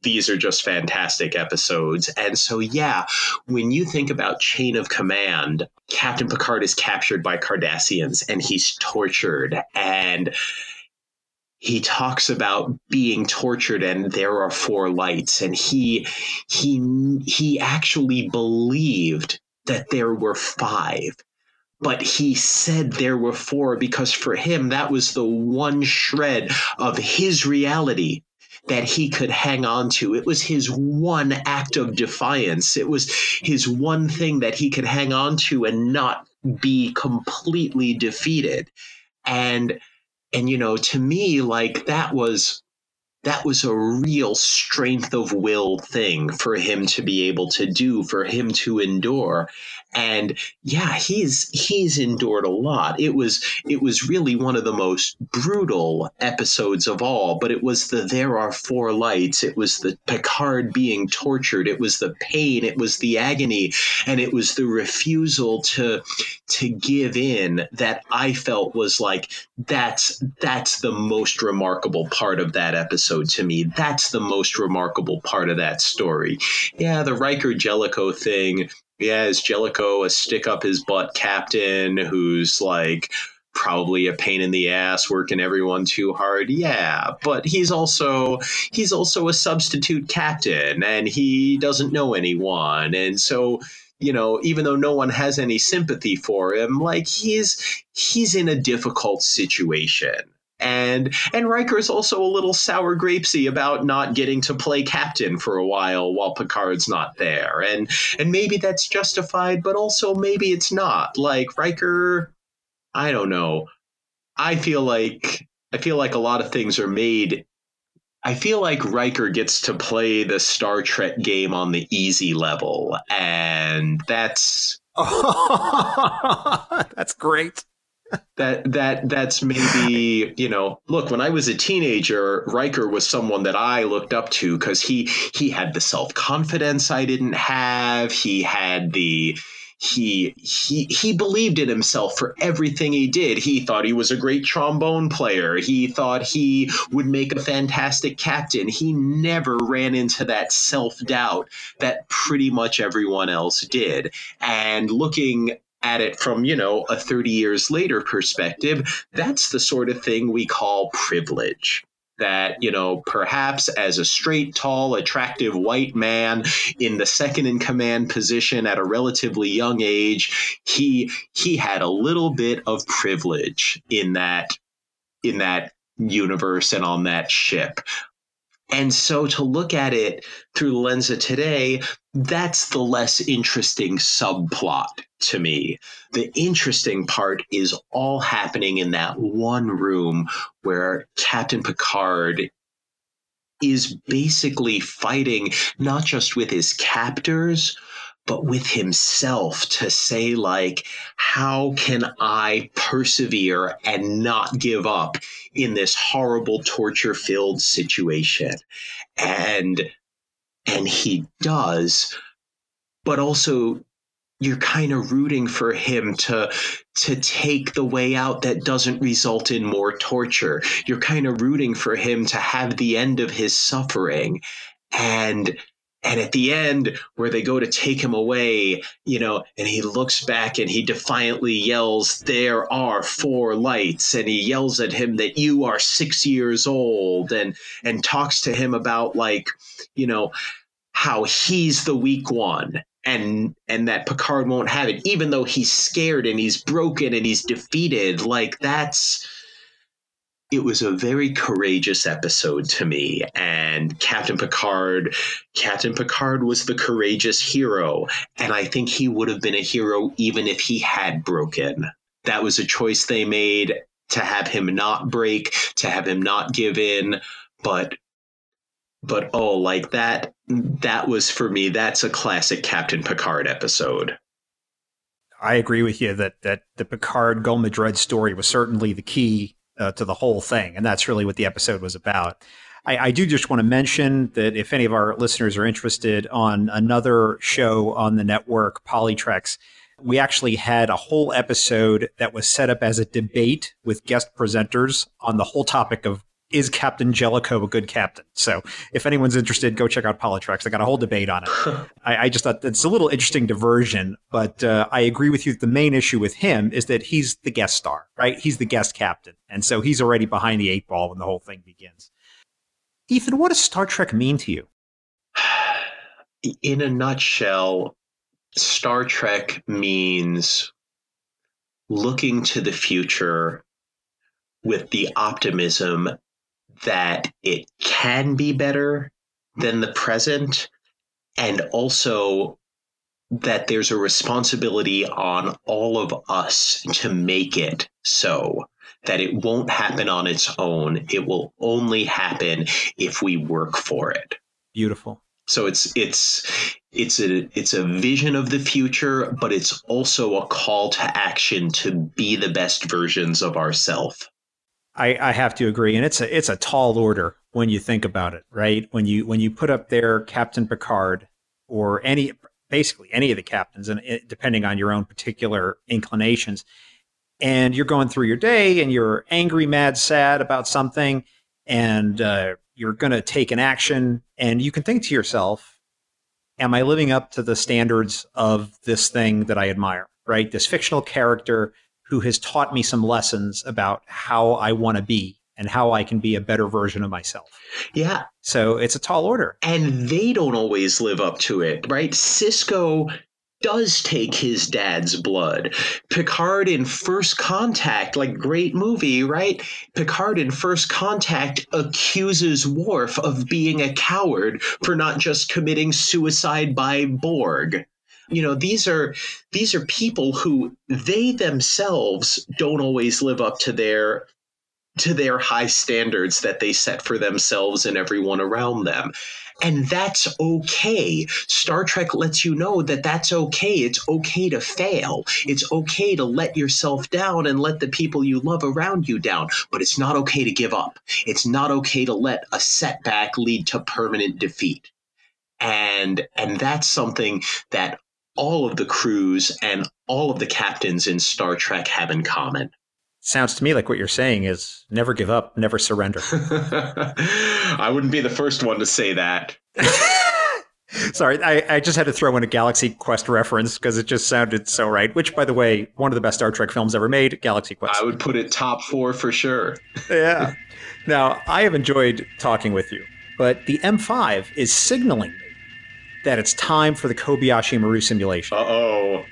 these are just fantastic episodes. And so, yeah, when you think about Chain of Command, Captain Picard is captured by Cardassians and he's tortured. And he talks about being tortured and there are four lights and he he he actually believed that there were five but he said there were four because for him that was the one shred of his reality that he could hang on to. It was his one act of defiance. It was his one thing that he could hang on to and not be completely defeated. And and you know, to me like that was that was a real strength of will thing for him to be able to do for him to endure and yeah he's he's endured a lot. It was it was really one of the most brutal episodes of all but it was the there are four lights. It was the picard being tortured. It was the pain. It was the agony. And it was the refusal to to give in that i felt was like that's that's the most remarkable part of that episode to me. That's the most remarkable part of that story. Yeah the riker jellicoe thing yeah, is Jellicoe a stick up his butt captain who's like probably a pain in the ass working everyone too hard? Yeah but he's also he's also a substitute captain and he doesn't know anyone. And so you know even though no one has any sympathy for him like he's he's in a difficult situation and and Riker's also a little sour grapesy about not getting to play captain for a while while Picard's not there. And and maybe that's justified, but also maybe it's not. Like Riker, I don't know. I feel like I feel like a lot of things are made I feel like Riker gets to play the Star Trek game on the easy level, and that's (laughs) that's great that that that's maybe you know look when i was a teenager riker was someone that i looked up to because he he had the self-confidence i didn't have he had the he he he believed in himself for everything he did. He thought he was a great trombone player. He thought he would make a fantastic captain. He never ran into that self-doubt that pretty much everyone else did. And looking at it from, you know, a 30 years later perspective, that's the sort of thing we call privilege. That you know perhaps as a straight tall attractive white man in the second in command position at a relatively young age he he had a little bit of privilege in that in that universe and on that ship and so to look at it through the lens of today, that's the less interesting subplot to me. The interesting part is all happening in that one room where Captain Picard is basically fighting not just with his captors, but with himself to say, like, how can I persevere and not give up in this horrible torture filled situation? And, and he does, but also you're kind of rooting for him to to take the way out that doesn't result in more torture. You're kind of rooting for him to have the end of his suffering. And and at the end, where they go to take him away, you know, and he looks back and he defiantly yells, There are four lights. And he yells at him that you are six years old and, and talks to him about, like, you know, how he's the weak one and and that Picard won't have it, even though he's scared and he's broken and he's defeated. Like that's it was a very courageous episode to me. And captain picard captain picard was the courageous hero. And i think he would have been a hero even if he had broken. That was a choice they made to have him not break to have him not give in. But but oh like that that was for me that's a classic captain picard episode. I agree with you that that the picard Gul Madred story was certainly the key uh, to the whole thing, and that's really what the episode was about. I, I, do just want to mention that if any of our listeners are interested on another show on the network, Polytrex, we actually had a whole episode that was set up as a debate with guest presenters on the whole topic of is Captain Jellicoe a good captain? So if anyone's interested, go check out Polytrex. I got a whole debate on it. (laughs) I, I, just thought it's a little interesting diversion, but uh, I agree with you. The main issue with him is that he's the guest star, right? He's the guest captain. And so he's already behind the eight ball when the whole thing begins. Ethan, what does Star Trek mean to you? In a nutshell, Star Trek means looking to the future with the optimism that it can be better than the present and also that there's a responsibility on all of us to make it so that it won't happen on its own. It will only happen if we work for it. Beautiful. So it's it's it's a it's a vision of the future but it's also a call to action to be the best versions of ourselves I, I have to agree, and it's a it's a tall order when you think about it, right? When you when you put up there Captain Picard or any basically any of the captains, and it, depending on your own particular inclinations, and you're going through your day and you're angry, mad, sad about something, and uh, you're going to take an action, and you can think to yourself, "Am I living up to the standards of this thing that I admire?" Right? This fictional character who has taught me some lessons about how I want to be and how I can be a better version of myself. Yeah. So it's a tall order. And they don't always live up to it, right? Sisko does take his dad's blood. Picard in First Contact, like great movie, right? Picard in First Contact accuses Worf of being a coward for not just committing suicide by Borg you know these are these are people who they themselves don't always live up to their to their high standards that they set for themselves and everyone around them and that's okay. Star Trek lets you know that that's okay. It's okay to fail. It's okay to let yourself down and let the people you love around you down. But it's not okay to give up. It's not okay to let a setback lead to permanent defeat. And and that's something that all of the crews and all of the captains in Star Trek have in common. Sounds to me like what you're saying is never give up, never surrender. (laughs) I wouldn't be the first one to say that. (laughs) Sorry, I, I, just had to throw in a Galaxy Quest reference because it just sounded so right. Which, by the way, one of the best Star Trek films ever made, Galaxy Quest. I would put it top four for sure. (laughs) yeah. Now, I have enjoyed talking with you, but the M5 is signaling that it's time for the Kobayashi Maru simulation. Uh oh.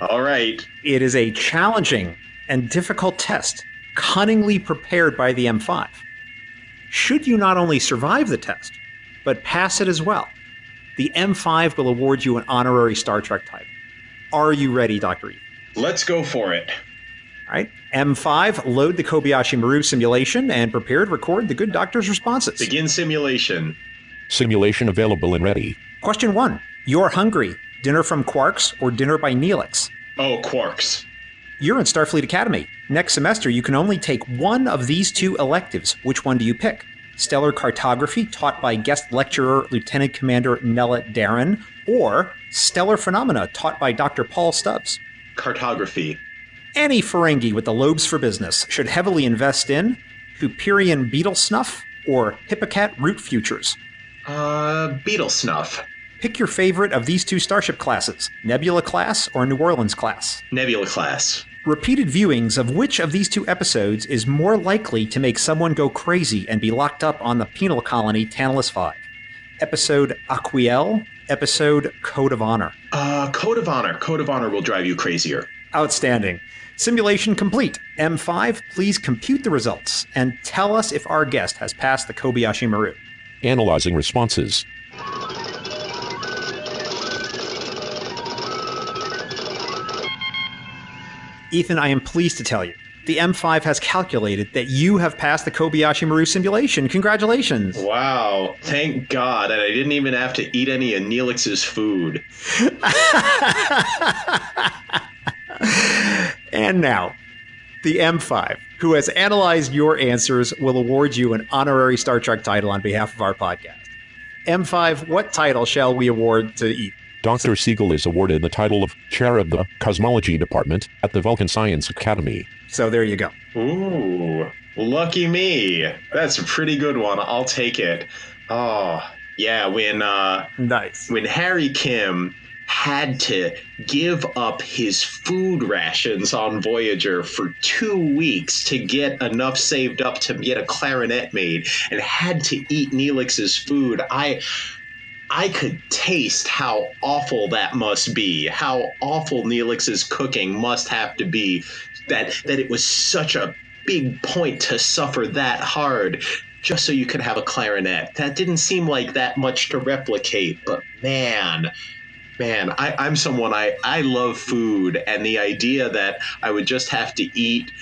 All right. It is a challenging and difficult test, cunningly prepared by the M5. Should you not only survive the test, but pass it as well, the M5 will award you an honorary Star Trek title. Are you ready, Dr. E? Let's go for it. All right. M5, load the Kobayashi Maru simulation and prepare to record the good doctor's responses. Begin simulation. Simulation available and ready. Question one You're hungry. Dinner from Quarks or dinner by Neelix? Oh, Quarks. You're in Starfleet Academy. Next semester, you can only take one of these two electives. Which one do you pick? Stellar Cartography, taught by guest lecturer Lieutenant Commander Nella Daren, or Stellar Phenomena, taught by Dr. Paul Stubbs? Cartography. Any Ferengi with the lobes for business should heavily invest in Hupyrian beetle snuff or Hippocat root futures. Uh, beetle snuff. Pick your favorite of these two starship classes Nebula class or New Orleans class. Nebula class. Repeated viewings of which of these two episodes is more likely to make someone go crazy and be locked up on the penal colony Tantalus 5? Episode Aquiel, episode Code of Honor. Uh, Code of Honor. Code of Honor will drive you crazier. Outstanding. Simulation complete. M5, please compute the results and tell us if our guest has passed the Kobayashi Maru. Analyzing responses. Ethan, I am pleased to tell you the M5 has calculated that you have passed the Kobayashi Maru simulation. Congratulations. Wow. Thank God. And I didn't even have to eat any of Neelix's food. (laughs) and now, The M5, who has analyzed your answers, will award you an honorary Star Trek title on behalf of our podcast. M5, what title shall we award to Ethan? Dr. Siegel is awarded the title of Chair of the Cosmology Department at the Vulcan Science Academy. So there you go. Ooh, lucky me. That's a pretty good one. I'll take it. Oh, yeah, when uh Nice. when Harry Kim had to give up his food rations on Voyager for two weeks to get enough saved up to get a clarinet made and had to eat Neelix's food, I I could taste how awful that must be, how awful Neelix's cooking must have to be, that that it was such a big point to suffer that hard just so you could have a clarinet. That didn't seem like that much to replicate, but man, man, I, I'm someone I, I love food, and the idea that I would just have to eat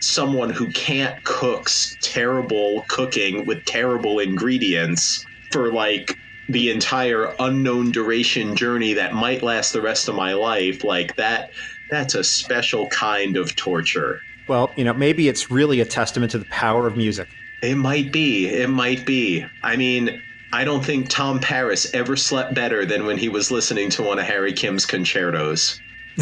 someone who can't cook's terrible cooking with terrible ingredients for like the entire unknown duration journey that might last the rest of my life, like that that's a special kind of torture. Well, you know, maybe it's really a testament to the power of music. It might be. It might be. I mean, I don't think Tom Paris ever slept better than when he was listening to one of Harry Kim's concertos. (laughs)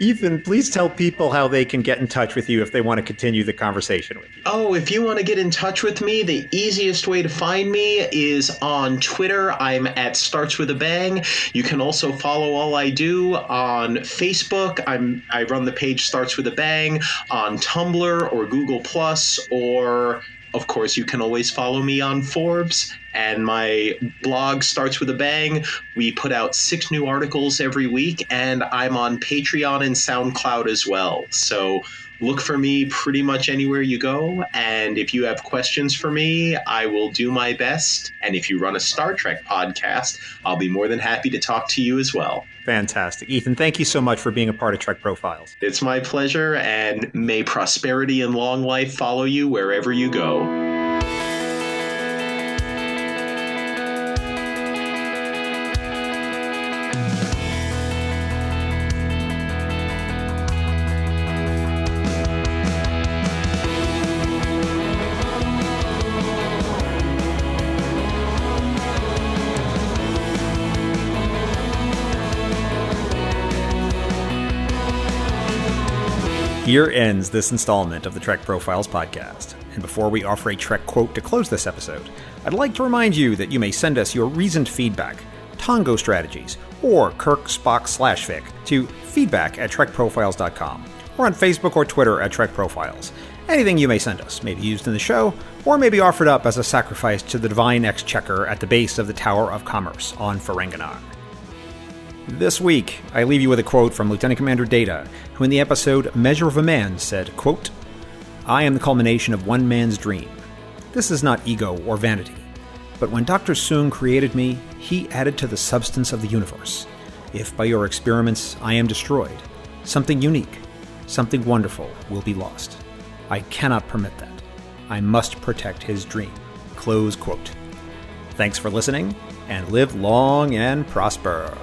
Ethan, please tell people how they can get in touch with you if they want to continue the conversation with you. Oh, if you want to get in touch with me, the easiest way to find me is on Twitter. I'm at Starts with a Bang. You can also follow all I do on Facebook. I'm I run the page Starts with a Bang on Tumblr or Google Plus or of course, you can always follow me on Forbes, and my blog starts with a bang. We put out six new articles every week, and I'm on Patreon and SoundCloud as well. So look for me pretty much anywhere you go. And if you have questions for me, I will do my best. And if you run a Star Trek podcast, I'll be more than happy to talk to you as well. Fantastic. Ethan, thank you so much for being a part of Trek Profiles. It's my pleasure, and may prosperity and long life follow you wherever you go. Here ends this installment of the Trek Profiles podcast. And before we offer a Trek quote to close this episode, I'd like to remind you that you may send us your reasoned feedback, Tongo strategies, or Kirk Spock slash fic to feedback at trekprofiles.com or on Facebook or Twitter at Trek Profiles. Anything you may send us may be used in the show, or may be offered up as a sacrifice to the divine exchequer at the base of the Tower of Commerce on Ferenginar. This week, I leave you with a quote from Lieutenant Commander Data, who in the episode Measure of a Man said, quote, I am the culmination of one man's dream. This is not ego or vanity, but when Dr. Soong created me, he added to the substance of the universe. If by your experiments I am destroyed, something unique, something wonderful will be lost. I cannot permit that. I must protect his dream. Close quote. Thanks for listening, and live long and prosper.